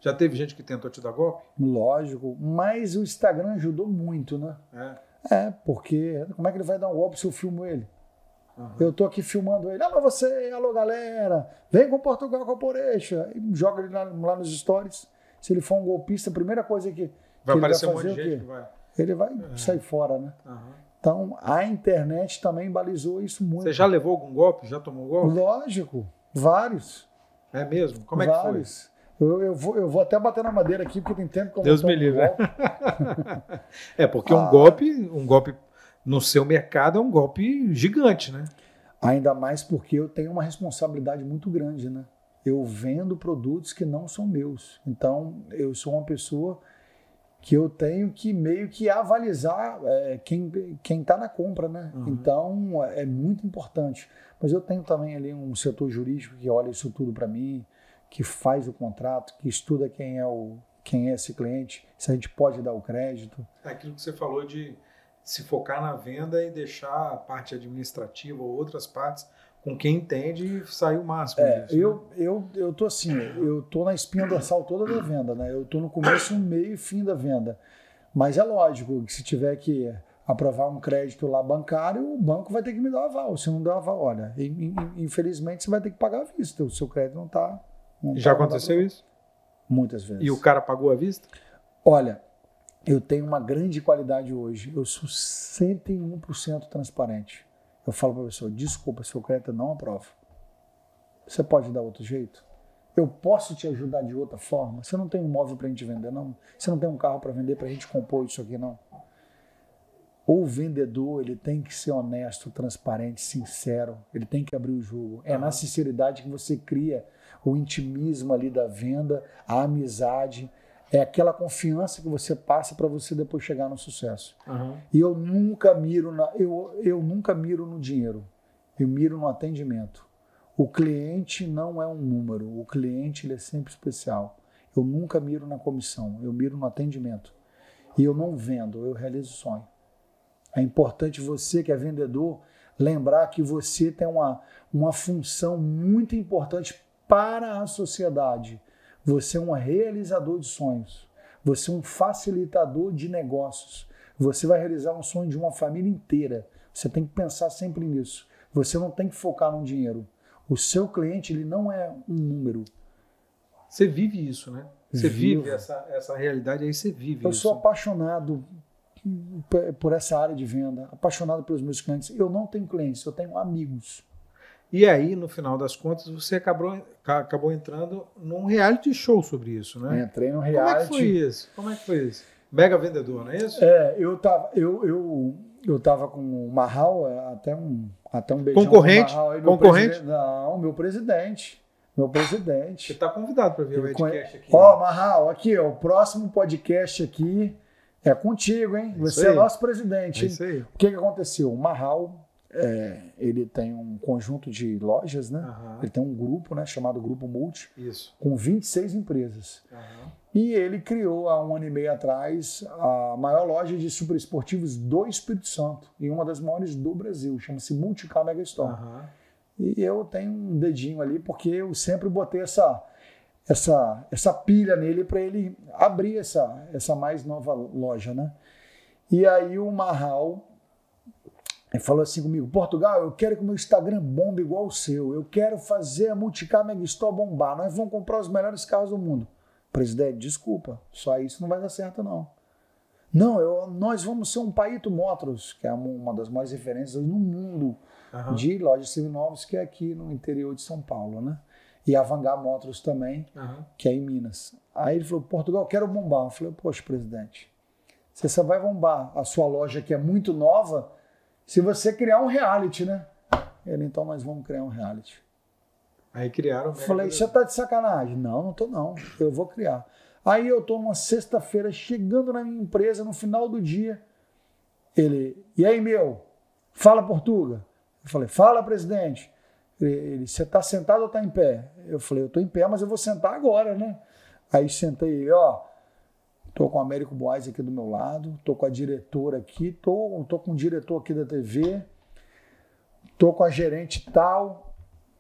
Speaker 1: Já teve gente que tentou te dar golpe?
Speaker 2: Lógico. Mas o Instagram ajudou muito, né?
Speaker 1: É.
Speaker 2: É, porque como é que ele vai dar um golpe se eu filmo ele?
Speaker 1: Aham.
Speaker 2: Eu tô aqui filmando ele. Alô, você, alô, galera. Vem com Portugal Corporation. E joga ele lá, lá nos stories. Se ele for um golpista, a primeira coisa que,
Speaker 1: Vai
Speaker 2: ele vai
Speaker 1: aparecer um monte de gente que vai.
Speaker 2: ele vai
Speaker 1: É.
Speaker 2: sair fora, né?
Speaker 1: Aham.
Speaker 2: Então, a internet também balizou isso muito.
Speaker 1: Você já levou algum golpe? Já tomou golpe?
Speaker 2: Lógico, vários.
Speaker 1: É mesmo? Como é que foi?
Speaker 2: vários. Eu, eu, vou, eu vou até bater na madeira aqui, porque tem tempo que eu
Speaker 1: Deus me livre, né?
Speaker 2: golpe.
Speaker 1: É, porque um
Speaker 2: Ah.
Speaker 1: golpe, um golpe no seu mercado é um golpe gigante, né?
Speaker 2: Ainda mais porque eu tenho uma responsabilidade muito grande, né? Eu vendo produtos que não são meus. Então, eu sou uma pessoa que eu tenho que meio que avalizar é, quem quem está na compra, né?
Speaker 1: Uhum.
Speaker 2: Então, é muito importante. Mas eu tenho também ali um setor jurídico que olha isso tudo para mim, que faz o contrato, que estuda quem é o quem é esse cliente, se a gente pode dar o crédito.
Speaker 1: É aquilo que você falou de se focar na venda e deixar a parte administrativa ou outras partes com quem entende e sair o máximo
Speaker 2: É,
Speaker 1: disso. né?
Speaker 2: eu, eu, eu tô assim, eu tô na espinha dorsal toda da venda, né? Eu tô no começo, meio e fim da venda. Mas é lógico que se tiver que aprovar um crédito lá bancário, o banco vai ter que me dar o aval. Se não der o aval, olha, in- in- infelizmente você vai ter que pagar à vista. O seu crédito não está.
Speaker 1: Já aconteceu isso?
Speaker 2: Muitas vezes.
Speaker 1: E o cara pagou à vista?
Speaker 2: Olha, eu tenho uma grande qualidade hoje. Eu sou 101% transparente. Eu falo para a pessoa, desculpa, seu crédito não aprova. Você pode dar outro jeito? Eu posso te ajudar de outra forma? Você não tem um imóvel para a gente vender, não? Você não tem um carro para vender para a gente compor isso aqui, não? O vendedor ele tem que ser honesto, transparente, sincero. Ele tem que abrir o jogo. É na sinceridade que você cria o intimismo ali da venda, a amizade. É aquela confiança que você passa para você depois chegar no sucesso.
Speaker 1: Uhum.
Speaker 2: E eu nunca miro na, eu, eu nunca miro no dinheiro. Eu miro no atendimento. O cliente não é um número. O cliente ele é sempre especial. Eu nunca miro na comissão. Eu miro no atendimento. E eu não vendo. Eu realizo o sonho. É importante você que é vendedor lembrar que você tem uma, uma função muito importante para a sociedade. Você é um realizador de sonhos. Você é um facilitador de negócios. Você vai realizar um sonho de uma família inteira. Você tem que pensar sempre nisso. Você não tem que focar no dinheiro. O seu cliente ele não é um número.
Speaker 1: Você vive isso, né? Você vive essa, essa realidade aí, você vive
Speaker 2: Eu
Speaker 1: isso.
Speaker 2: sou apaixonado por essa área de venda, apaixonado pelos meus clientes. Eu não tenho clientes, eu tenho amigos.
Speaker 1: E aí, no final das contas, você acabou, ca- acabou entrando num reality show sobre isso, né?
Speaker 2: Entrei no
Speaker 1: Como é que foi
Speaker 2: reality.
Speaker 1: isso? Como é que foi isso? Mega vendedor, não é isso?
Speaker 2: É, eu tava, eu, eu, eu tava com o Marral, é, até um, até um beijão
Speaker 1: Concorrente?
Speaker 2: Marral
Speaker 1: Concorrente?
Speaker 2: Não, meu presidente. Meu
Speaker 1: Você
Speaker 2: presidente.
Speaker 1: está convidado para ver o Edcast aqui.
Speaker 2: Ó, Marral, aqui, ó, o próximo podcast aqui é contigo, hein?
Speaker 1: É
Speaker 2: Você é nosso presidente.
Speaker 1: é isso aí.
Speaker 2: O que, que aconteceu? O Marral, é, ele tem um conjunto de lojas, né?
Speaker 1: Aham,
Speaker 2: Ele tem um grupo, né, chamado Grupo Multi,
Speaker 1: Isso.
Speaker 2: com 26 empresas.
Speaker 1: Aham.
Speaker 2: E ele criou, há um ano e meio atrás, a maior loja de superesportivos do Espírito Santo, e uma das maiores do Brasil, chama-se Multicar Mega Store.
Speaker 1: Aham.
Speaker 2: E eu tenho um dedinho ali, porque eu sempre botei essa, essa, essa pilha nele para ele abrir essa, essa mais nova loja, né? E aí o Marral ele falou assim comigo, Portugal, eu quero que o meu Instagram bombe igual o seu. Eu quero fazer a Multicar Mega Store bombar. Nós vamos comprar os melhores carros do mundo. Presidente, desculpa, só isso não vai dar certo, não. Não, eu- nós vamos ser um Paito Motors, que é uma das maiores referências no mundo
Speaker 1: Aham.
Speaker 2: de lojas seminovos, que é aqui no interior de São Paulo, né? E a Vanguard Motors também,
Speaker 1: Aham.
Speaker 2: que é em Minas. Aí ele falou, Portugal, quero bombar. Eu falei, poxa, presidente, você só vai bombar a sua loja que é muito nova se você criar um reality, né? Ele, então nós vamos criar um reality.
Speaker 1: Aí criaram
Speaker 2: falei, você tá de sacanagem? Não, não tô não. Eu vou criar. Aí eu tô numa sexta-feira chegando na minha empresa no final do dia. Ele, e aí, meu? Fala Portuga. Eu falei, fala, presidente. Ele, você tá sentado ou tá em pé? Eu falei, eu tô em pé, mas eu vou sentar agora, né? Aí sentei ó. Tô com o Américo Boaz aqui do meu lado, tô com a diretora aqui, tô, tô com o diretor aqui da TV, tô com a gerente tal,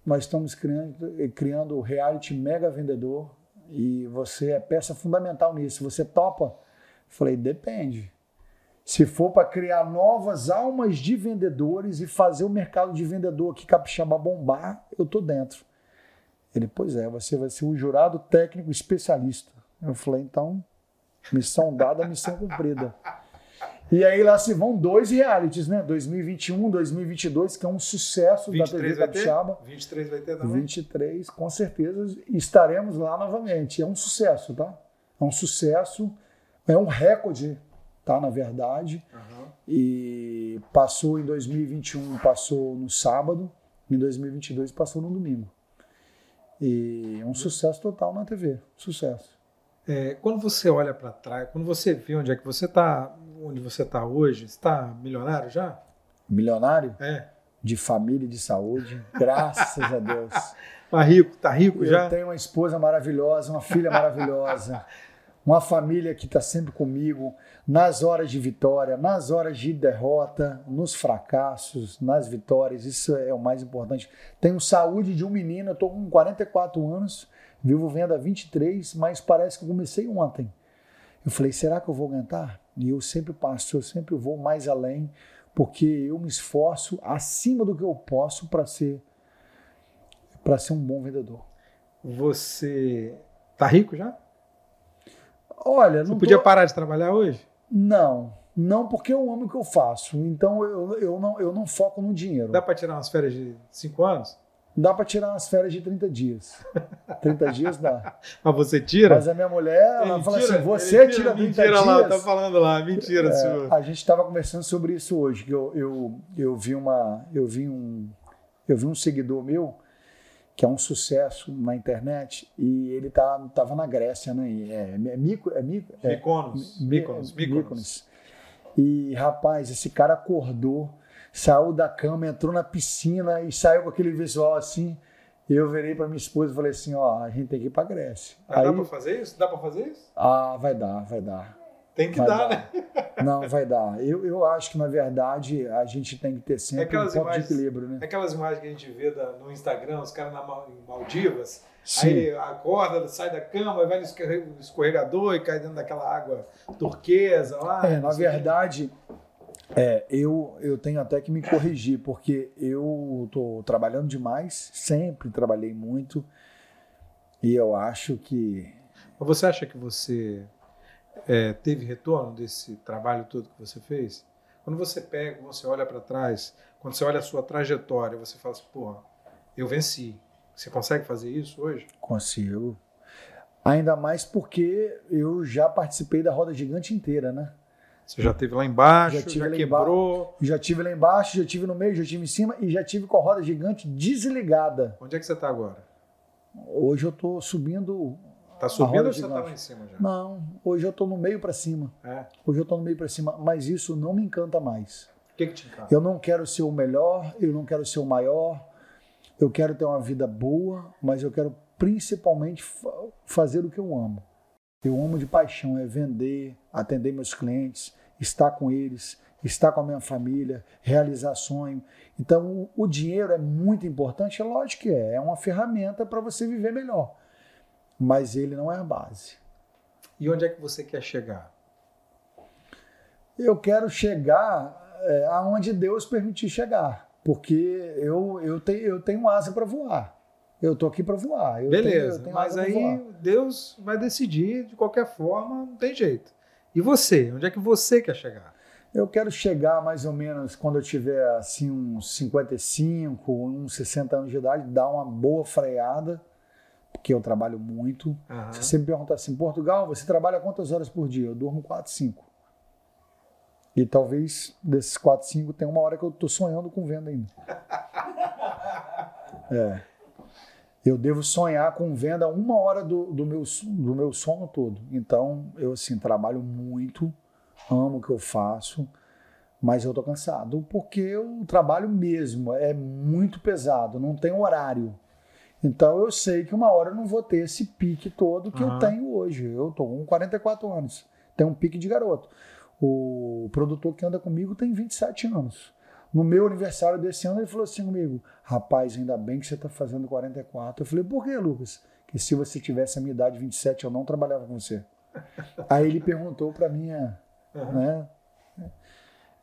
Speaker 2: nós estamos criando, criando o reality mega vendedor e você é peça fundamental nisso. Você topa? Falei, depende. Se for para criar novas almas de vendedores e fazer o mercado de vendedor aqui capixaba bombar, eu tô dentro. Ele, pois é, você vai ser o jurado técnico especialista. Eu falei, então, missão dada, missão cumprida. E aí lá se vão dois realities, né? 2021, 2022, que é um sucesso da
Speaker 1: 23
Speaker 2: TV? Capixaba.
Speaker 1: 23 vai ter também?
Speaker 2: 23, com certeza estaremos lá novamente. É um sucesso, tá? É um sucesso, é um recorde, tá? Na verdade.
Speaker 1: Aham.
Speaker 2: E passou em 2021, passou no sábado, em 2022 passou no domingo. E é um sucesso total na TV, sucesso.
Speaker 1: É, quando você olha para trás, quando você vê onde é que você está, onde você está hoje, você está milionário já?
Speaker 2: Milionário
Speaker 1: É.
Speaker 2: de família e de saúde, graças a Deus.
Speaker 1: Tá rico, tá rico
Speaker 2: Eu
Speaker 1: já?
Speaker 2: tenho uma esposa maravilhosa, uma filha maravilhosa, uma família que está sempre comigo nas horas de vitória, nas horas de derrota, nos fracassos, nas vitórias. Isso é o mais importante. Tenho saúde de um menino, eu estou com 44 anos, vivo vendo há 23, mas parece que eu comecei ontem. Eu falei, será que eu vou aguentar? E eu sempre passo, eu sempre vou mais além, porque eu me esforço acima do que eu posso para ser para ser um bom vendedor.
Speaker 1: Você tá rico já?
Speaker 2: Olha,
Speaker 1: Você
Speaker 2: não
Speaker 1: podia
Speaker 2: tô-
Speaker 1: parar de trabalhar hoje?
Speaker 2: Não, não porque eu amo o que eu faço. Então eu, eu, não, eu não foco no dinheiro.
Speaker 1: Dá para tirar umas férias de cinco anos?
Speaker 2: Dá para tirar umas férias de 30 dias. 30 dias dá.
Speaker 1: Mas você tira?
Speaker 2: Mas a minha mulher, ela fala assim: você tira, 30
Speaker 1: mentira
Speaker 2: dias.
Speaker 1: lá, tá falando lá, mentira,
Speaker 2: É,
Speaker 1: senhor.
Speaker 2: a gente estava conversando sobre isso hoje, que eu, eu, eu vi uma. Eu vi um. Eu vi um seguidor meu que é um sucesso na internet e ele tá, tava na Grécia, né? É, é, Mico, é, Mico, é,
Speaker 1: Mykonos, Mykonos, Mykonos.
Speaker 2: Mykonos. E, rapaz, esse cara acordou, saiu da cama, entrou na piscina e saiu com aquele visual assim. Eu virei para minha esposa e falei assim: ó, a gente tem que ir para Grécia. Aí,
Speaker 1: dá pra fazer isso? Dá pra fazer isso?
Speaker 2: ah, vai dar, vai dar.
Speaker 1: Tem que dar,
Speaker 2: dar.
Speaker 1: né?
Speaker 2: Não, vai dar. Eu, eu acho que, na verdade, a gente tem que ter sempre um
Speaker 1: Aquelas
Speaker 2: ponto
Speaker 1: imagens-
Speaker 2: de equilíbrio, né?
Speaker 1: Aquelas imagens que a gente vê da- no Instagram, os caras na Maldivas,
Speaker 2: Sim.
Speaker 1: aí acorda, sai da cama, vai no escorre- no escorregador e cai dentro daquela água turquesa lá.
Speaker 2: É, na verdade, é, eu, eu tenho até que me corrigir, porque eu estou trabalhando demais, sempre trabalhei muito, e eu acho que
Speaker 1: Mas você acha que você é, teve retorno desse trabalho todo que você fez? Quando você pega, você olha para trás, quando você olha a sua trajetória, você fala assim, porra, eu venci. Você consegue fazer isso hoje?
Speaker 2: consigo. Ainda mais porque eu já participei da roda gigante inteira, né?
Speaker 1: Você já teve lá embaixo,
Speaker 2: Já
Speaker 1: já,
Speaker 2: tive lá
Speaker 1: quebrou.
Speaker 2: Já tive lá embaixo, já tive no meio, já tive em cima e já tive com a roda gigante desligada.
Speaker 1: Onde é que você está agora?
Speaker 2: Hoje eu tô subindo.
Speaker 1: Tá subindo ou você está lá em cima já?
Speaker 2: Não, hoje eu tô no meio para cima.
Speaker 1: É.
Speaker 2: Hoje eu tô no meio para cima, mas isso não me encanta mais.
Speaker 1: O que, que te encanta?
Speaker 2: Eu não quero ser o melhor, eu não quero ser o maior. Eu quero ter uma vida boa, mas eu quero principalmente fa- fazer o que eu amo. Eu amo de paixão, é vender, atender meus clientes, estar com eles, estar com a minha família, realizar sonho. Então, o, dinheiro é muito importante, é lógico que é, é uma ferramenta para você viver melhor. Mas ele não é a base.
Speaker 1: E onde é que você quer chegar?
Speaker 2: Eu quero chegar é, aonde Deus permitir chegar, porque eu, eu, tenho, eu tenho asa para voar. Eu tô aqui para voar. Eu
Speaker 1: Beleza,
Speaker 2: tenho- tenho
Speaker 1: mas aí. Deus vai decidir de qualquer forma, não tem jeito. E você? Onde é que você quer chegar?
Speaker 2: Eu quero chegar mais ou menos quando eu tiver assim uns 55, uns 60 anos de idade, dar uma boa freada, porque eu trabalho muito. Se você me perguntar assim, Portugal, você trabalha quantas horas por dia? Eu durmo 4, 5. E talvez desses 4, 5 tem uma hora que eu tô sonhando com venda ainda. É. Eu devo sonhar com venda uma hora do, do, meu, do meu sono todo. Então, eu assim, trabalho muito, amo o que eu faço, mas eu tô cansado porque eu trabalho mesmo, é muito pesado, não tem horário. Então eu sei que uma hora eu não vou ter esse pique todo que eu
Speaker 1: Aham.
Speaker 2: tenho hoje. Eu tô com 44 anos, tenho um pique de garoto. O produtor que anda comigo tem 27 anos. No meu aniversário desse ano, ele falou assim comigo: Rapaz, ainda bem que você está fazendo 44. Eu falei: Por que, Lucas? Que se você tivesse a minha idade, 27, eu não trabalhava com você. Aí ele perguntou para mim,
Speaker 1: Aham.
Speaker 2: né?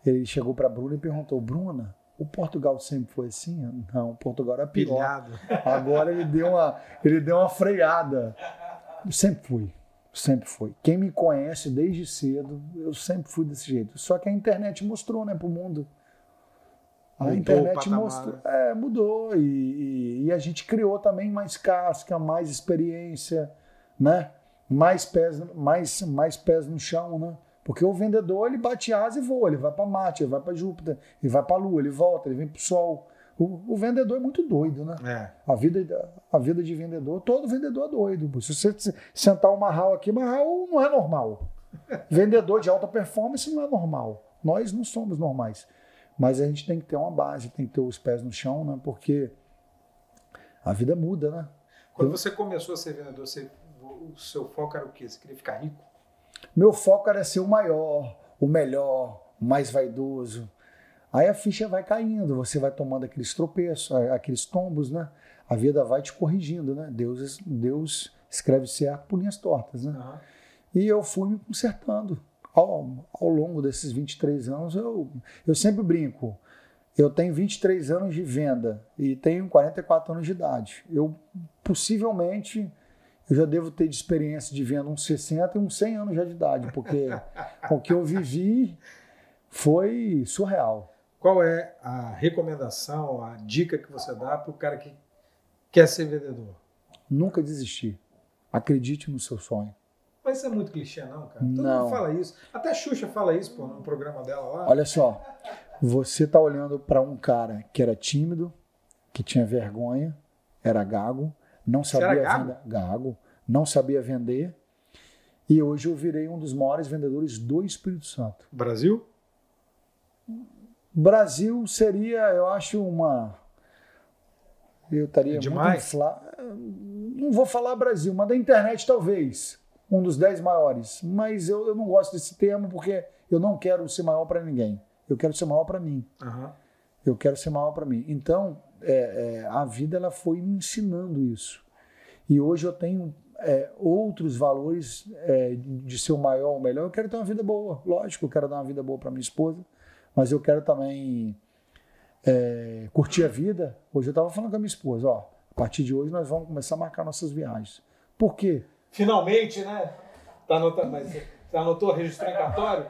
Speaker 2: Ele chegou para Bruna e perguntou: Bruna, o Portugal sempre foi assim? Não, o Portugal era pior.
Speaker 1: Pilhado.
Speaker 2: Agora ele deu uma, ele deu uma freada. Sempre fui, sempre fui. Quem me conhece desde cedo, eu sempre fui desse jeito. Só que a internet mostrou, né, pro mundo. A internet mostrou,
Speaker 1: né?
Speaker 2: é, mudou e, e- e a gente criou também mais casca, mais experiência, né? Mais pés, mais, mais pés no chão, né? Porque o vendedor ele bate asa e voa, ele vai para Marte, ele vai para Júpiter, ele vai para a Lua, ele volta, ele vem para o Sol. O, vendedor é muito doido, né?
Speaker 1: É.
Speaker 2: A vida, a vida de vendedor, todo vendedor é doido. Se você se- sentar o Marral aqui, Marral não é normal. Vendedor de alta performance não é normal. Nós não somos normais. Mas a gente tem que ter uma base, tem que ter os pés no chão, né? Porque a vida muda, né?
Speaker 1: Quando você começou a ser vendedor, você- o seu foco era o quê? Você queria ficar rico?
Speaker 2: Meu foco era ser o maior, o melhor, o mais vaidoso. Aí a ficha vai caindo, você vai tomando aqueles tropeços, aqueles tombos, né? A vida vai te corrigindo, né? Deus, Deus escreve certo por linhas tortas, né?
Speaker 1: Aham.
Speaker 2: E eu fui me consertando. Ao, ao longo desses 23 anos, eu, eu sempre brinco. Eu tenho 23 anos de venda e tenho 44 anos de idade. Eu possivelmente eu já devo ter de experiência de venda uns 60 e uns 100 anos já de idade, porque o que eu vivi foi surreal.
Speaker 1: Qual é a recomendação, a dica que você dá para o cara que Quer ser vendedor?
Speaker 2: Nunca desistir. Acredite no seu sonho.
Speaker 1: Mas isso é muito clichê, não, cara. Todo
Speaker 2: Não.
Speaker 1: mundo fala isso. Até a Xuxa fala isso, pô, no programa dela lá.
Speaker 2: Olha só, você tá olhando para um cara que era tímido, que tinha vergonha, era gago, não
Speaker 1: Você
Speaker 2: sabia
Speaker 1: era gago?
Speaker 2: vender, gago, não sabia vender, e hoje eu virei um dos maiores vendedores do Espírito Santo.
Speaker 1: Brasil?
Speaker 2: Brasil seria, eu acho, uma. Eu estaria
Speaker 1: É
Speaker 2: muito
Speaker 1: demais?
Speaker 2: infla... Não vou falar Brasil, mas da internet talvez. Um dos dez maiores. Mas eu, eu não gosto desse termo porque eu não quero ser maior para ninguém. Eu quero ser maior para mim.
Speaker 1: Aham.
Speaker 2: Eu quero ser maior para mim. Então, é, é, a vida ela foi me ensinando isso. E hoje eu tenho é, outros valores é, de ser o maior ou o melhor. Eu quero ter uma vida boa, lógico, eu quero dar uma vida boa para minha esposa, mas eu quero também é, curtir a vida. Hoje eu estava falando com a minha esposa, ó, a partir de hoje nós vamos começar a marcar nossas viagens. Por quê?
Speaker 1: Finalmente, né? Tá anotando, mas você anotou, registrou em cartório?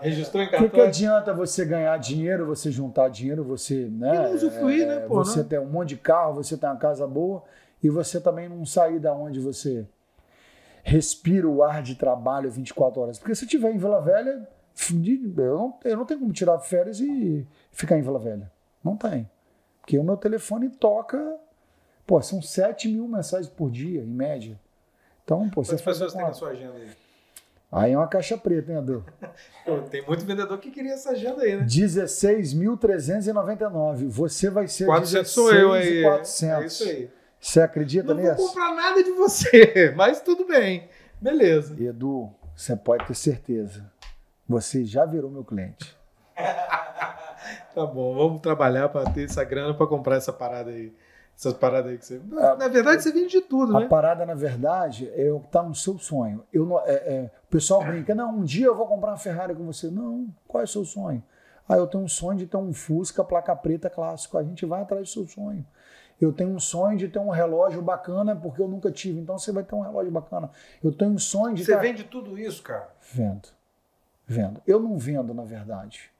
Speaker 1: Registrou em
Speaker 2: O que, que
Speaker 1: cartório?
Speaker 2: adianta você ganhar dinheiro, você juntar dinheiro, você, né?
Speaker 1: E não usufruir,
Speaker 2: é,
Speaker 1: né, pô,
Speaker 2: Você
Speaker 1: né?
Speaker 2: ter um monte de carro, você ter uma casa boa e você também não sair da onde você respira o ar de trabalho 24 horas. Porque se tiver em Vila Velha, eu não, eu não tenho como tirar férias e ficar em Vila Velha. Não tem. Porque o meu telefone toca, pô, são 7 mil mensagens por dia, em média. Então, pô,
Speaker 1: Quantas pessoas tem na
Speaker 2: conta.
Speaker 1: sua agenda aí?
Speaker 2: Aí é uma caixa preta, hein, Edu?
Speaker 1: Pô, tem muito vendedor que queria essa agenda aí, né?
Speaker 2: 16.399. Você vai ser
Speaker 1: 400 sou eu aí.
Speaker 2: 16.400.
Speaker 1: É isso aí.
Speaker 2: Você acredita
Speaker 1: Não vou
Speaker 2: nisso?
Speaker 1: comprar nada de você, mas tudo bem. Beleza.
Speaker 2: Edu, você pode ter certeza. Você já virou meu cliente.
Speaker 1: Tá bom, vamos trabalhar para ter essa grana para comprar essa parada aí. Essas paradas aí que você. Na verdade, você vende de tudo,
Speaker 2: A
Speaker 1: né?
Speaker 2: parada, na verdade, é o que está no seu sonho. Eu não- é- é, o pessoal brinca, não, um dia eu vou comprar uma Ferrari com você. Não, qual é o seu sonho? Ah, eu tenho um sonho de ter um Fusca placa preta clássico. A gente vai atrás do seu sonho. Eu tenho um sonho de ter um relógio bacana porque eu nunca tive. Então você vai ter um relógio bacana. Eu tenho um sonho de
Speaker 1: Você vende tudo isso, cara.
Speaker 2: Vendo. Vendo. Eu não vendo, na verdade.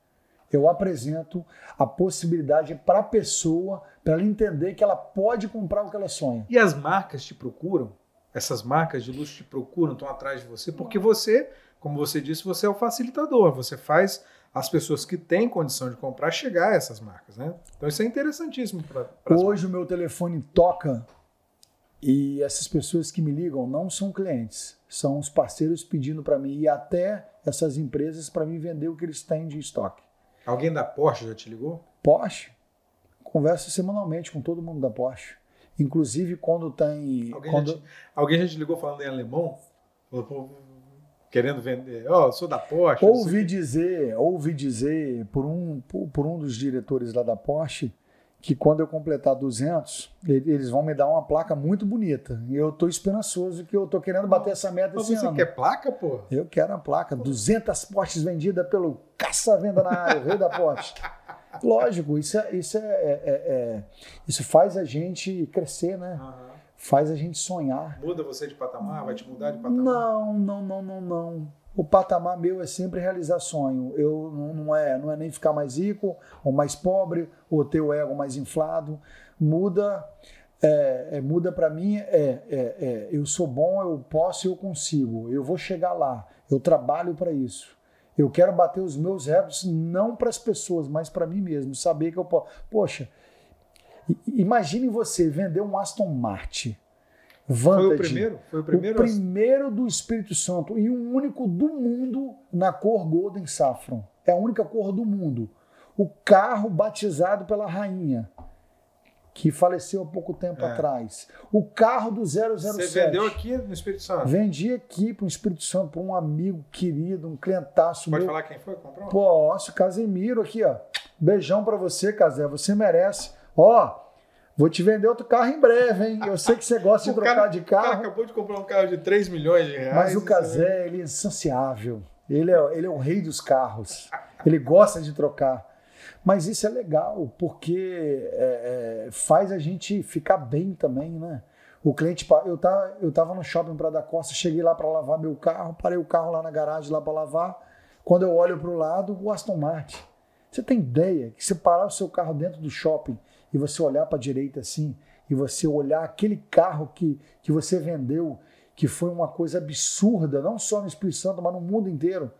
Speaker 2: Eu apresento a possibilidade para a pessoa, para ela entender que ela pode comprar o que ela sonha.
Speaker 1: E as marcas te procuram? Essas marcas de luxo te procuram, estão atrás de você, porque você, como você disse, você é o facilitador. Você faz as pessoas que têm condição de comprar chegar a essas marcas, né? Então isso é interessantíssimo para
Speaker 2: Hoje o meu telefone toca e essas pessoas que me ligam não são clientes, são os parceiros pedindo para mim e até essas empresas para mim vender o que eles têm de estoque.
Speaker 1: Alguém da Porsche já te ligou?
Speaker 2: Porsche, converso semanalmente com todo mundo da Porsche. Inclusive quando tem.
Speaker 1: Alguém,
Speaker 2: quando-
Speaker 1: já, te, alguém já te ligou falando em alemão? Querendo vender. Ó, eu sou da Porsche.
Speaker 2: Ouvi dizer, ouvi dizer por um, por, por um dos diretores lá da Porsche que quando eu completar 200, ele- eles vão me dar uma placa muito bonita. E eu tô esperançoso que eu tô querendo bater essa meta
Speaker 1: Mas
Speaker 2: esse
Speaker 1: você
Speaker 2: ano.
Speaker 1: quer placa, pô?
Speaker 2: Eu quero a placa, 200 Porsches vendidas pelo caça-venda na área, o rei da Porsche. Lógico, isso, é, isso, é, é- é- isso faz a gente crescer, né?
Speaker 1: Aham.
Speaker 2: Faz a gente sonhar.
Speaker 1: Muda você de patamar? Vai te mudar de patamar?
Speaker 2: Não, não, não, não, não. O patamar meu é sempre realizar sonho. Eu não, é, não é nem ficar mais rico ou mais pobre ou ter o ego mais inflado. Muda, é, é, muda para mim é, é, é, eu sou bom, eu posso, eu consigo. Eu vou chegar lá. Eu trabalho para isso. Eu quero bater os meus recordes não para as pessoas, mas para mim mesmo. Saber que eu posso. Poxa, imagine você vender um Aston Martin.
Speaker 1: Foi
Speaker 2: Vantage.
Speaker 1: o primeiro? Foi o primeiro?
Speaker 2: O primeiro do Espírito Santo e o único do mundo na cor Golden Saffron. É a única cor do mundo. O carro batizado pela rainha, que faleceu há pouco tempo
Speaker 1: É.
Speaker 2: atrás. O carro do 007.
Speaker 1: Você vendeu aqui no Espírito Santo?
Speaker 2: Vendi aqui para o Espírito Santo, para um amigo querido, um clientaço
Speaker 1: Pode
Speaker 2: meu.
Speaker 1: falar quem foi? Comprou?
Speaker 2: Posso, Casemiro aqui, ó. Beijão pra você, Casé. Você merece. Ó, vou te vender outro carro em breve, hein? Eu sei que você gosta de trocar
Speaker 1: cara-
Speaker 2: de
Speaker 1: O cara
Speaker 2: carro.
Speaker 1: acabou de comprar um carro de 3 milhões de reais.
Speaker 2: Mas o Casé, ele é insaciável. Ele é, ele é o rei dos carros. Ele gosta de trocar. Mas isso é legal, porque é, é, faz a gente ficar bem também, né? O cliente, eu tá, eu tava no shopping para da Costa, cheguei lá para lavar meu carro, parei o carro lá na garagem lá para lavar. Quando eu olho para o lado, o Aston Martin. Você tem ideia que se parar o seu carro dentro do shopping e você olhar para a direita assim, e você olhar aquele carro que, que você vendeu, que foi uma coisa absurda, não só no Espírito Santo, mas no mundo inteiro.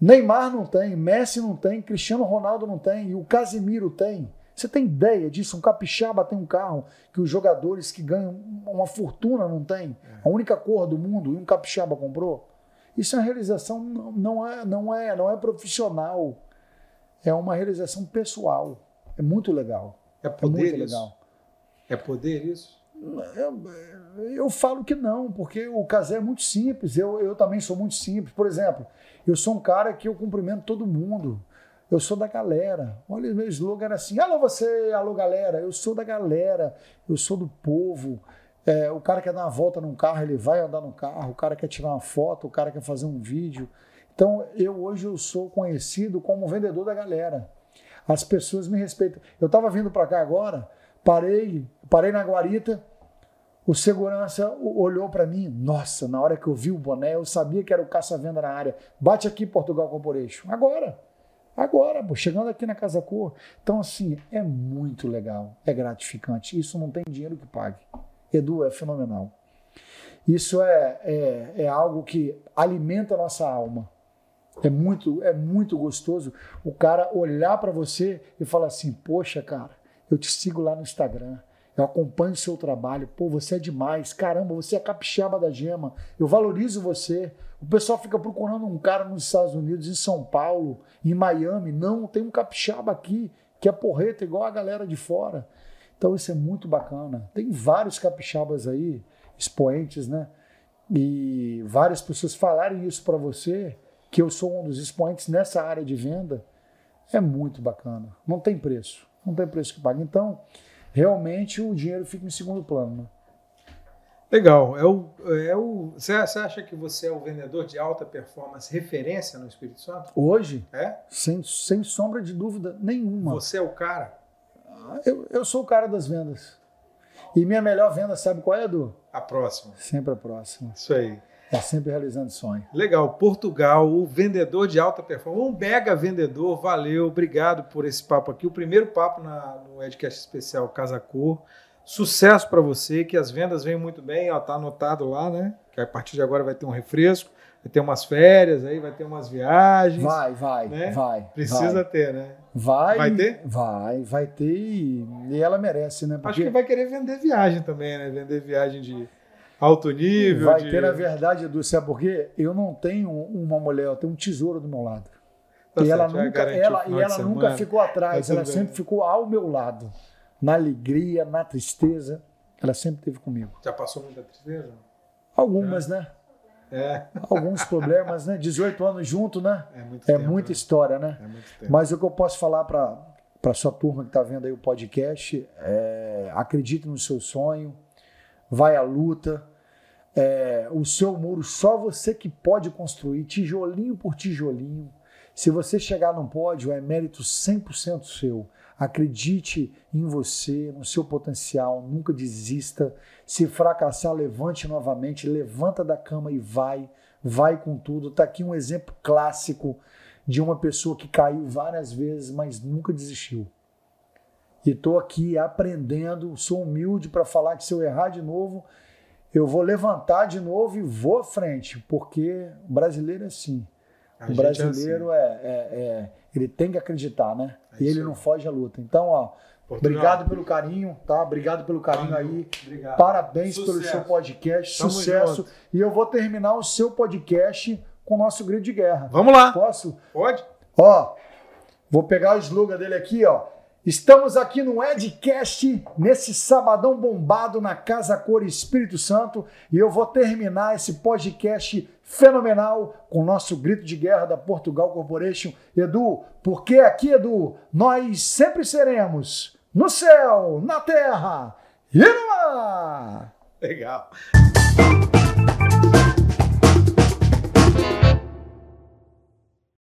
Speaker 2: Neymar não tem, Messi não tem, Cristiano Ronaldo não tem, e o Casimiro tem. Você tem ideia disso? Um capixaba tem um carro que os jogadores que ganham uma fortuna não tem. A única cor do mundo e um capixaba comprou. Isso é uma realização não é não é não é profissional. É uma realização pessoal. É muito legal.
Speaker 1: É poder é isso? É poder isso?
Speaker 2: Eu, eu falo que não, porque o casé é muito simples. Eu, eu também sou muito simples. Por exemplo, eu sou um cara que eu cumprimento todo mundo. Eu sou da galera. Olha, meu slogan era assim: alô você, alô galera. Eu sou da galera, eu sou do povo. É, o cara quer dar uma volta num carro, ele vai andar no carro. O cara quer tirar uma foto, o cara quer fazer um vídeo. Então, eu hoje eu sou conhecido como vendedor da galera. As pessoas me respeitam. Eu estava vindo para cá agora, parei, parei na guarita. O segurança olhou para mim. Nossa, na hora que eu vi o boné, eu sabia que era o caça-venda na área. Bate aqui, Portugal Corporation. Agora. Agora, pô, chegando aqui na Casa Cor. Então, assim, é muito legal, é gratificante. Isso não tem dinheiro que pague. Edu, é fenomenal. Isso é, é, é algo que alimenta a nossa alma. É muito, é muito gostoso o cara olhar para você e falar assim: Poxa, cara, eu te sigo lá no Instagram, eu acompanho o seu trabalho, pô, você é demais, caramba, você é capixaba da gema, eu valorizo você. O pessoal fica procurando um cara nos Estados Unidos, em São Paulo, em Miami. Não, tem um capixaba aqui que é porreta igual a galera de fora. Então isso é muito bacana. Tem vários capixabas aí, expoentes, né? E várias pessoas falarem isso para você, que eu sou um dos expoentes nessa área de venda, é muito bacana. Não tem preço. Não tem preço que pague. Então, realmente o dinheiro fica em segundo plano. Né?
Speaker 1: Legal. É o, é o, você acha que você é o vendedor de alta performance referência no Espírito Santo?
Speaker 2: Hoje?
Speaker 1: É?
Speaker 2: Sem, sem sombra de dúvida nenhuma.
Speaker 1: Você é o cara?
Speaker 2: Eu, eu sou o cara das vendas. E minha melhor venda, sabe qual é, Edu?
Speaker 1: A próxima.
Speaker 2: Sempre a próxima.
Speaker 1: Isso aí.
Speaker 2: É sempre realizando sonho.
Speaker 1: Legal. Portugal, o vendedor de alta performance, um mega vendedor. Valeu, obrigado por esse papo aqui. O primeiro papo na, no Edcast Especial Casa Cor. Sucesso para você, que as vendas venham muito bem. Ó, tá anotado lá, né? Que a partir de agora vai ter um refresco, vai ter umas férias aí, vai ter umas viagens.
Speaker 2: Vai, vai, né? vai.
Speaker 1: Precisa
Speaker 2: vai.
Speaker 1: ter, né?
Speaker 2: Vai.
Speaker 1: Vai ter?
Speaker 2: Vai, vai ter e, e ela merece, né?
Speaker 1: Porque... Acho que vai querer vender viagem também, né? Vender viagem de alto nível.
Speaker 2: Vai
Speaker 1: de...
Speaker 2: ter, na verdade, Edu, sabe por quê? Eu não tenho uma mulher, eu tenho um tesouro do meu lado. Tá e, ela nunca, ela, e ela nunca ficou atrás, tá ela sempre ficou ao meu lado na alegria, na tristeza, ela sempre esteve comigo.
Speaker 1: Já passou muita tristeza?
Speaker 2: Algumas, é. né?
Speaker 1: É.
Speaker 2: Alguns problemas, né? 18 anos junto, né?
Speaker 1: É, muito é
Speaker 2: tempo, muita
Speaker 1: né?
Speaker 2: história, né? É muito tempo. Mas o que eu posso falar para para sua turma que está vendo aí o podcast, é, acredite no seu sonho, vai à luta. É, o seu muro só você que pode construir, tijolinho por tijolinho. Se você chegar no pódio, é mérito 100% seu. Acredite em você, no seu potencial, nunca desista. Se fracassar, levante novamente, levanta da cama e vai, vai com tudo. Está aqui um exemplo clássico de uma pessoa que caiu várias vezes, mas nunca desistiu. E estou aqui aprendendo, sou humilde para falar que se eu errar de novo, eu vou levantar de novo e vou à frente, porque o brasileiro é assim. A o brasileiro é, assim. é, é, é ele tem que acreditar, né? É e ele não foge à luta. Então, ó, Portugal. obrigado pelo carinho, tá? Obrigado pelo carinho Valeu. aí. Obrigado. Parabéns Sucesso. pelo seu podcast. Tamo Sucesso. Junto. E eu vou terminar o seu podcast com o nosso grito de guerra.
Speaker 1: Vamos lá.
Speaker 2: Posso?
Speaker 1: Pode.
Speaker 2: Ó, vou pegar o slogan dele aqui, ó. Estamos aqui no Edcast, nesse sabadão bombado na Casa Cor Espírito Santo, e eu vou terminar esse podcast fenomenal com o nosso grito de guerra da Portugal Corporation. Edu, porque aqui, Edu, nós sempre seremos no céu, na terra e no ar.
Speaker 1: Legal.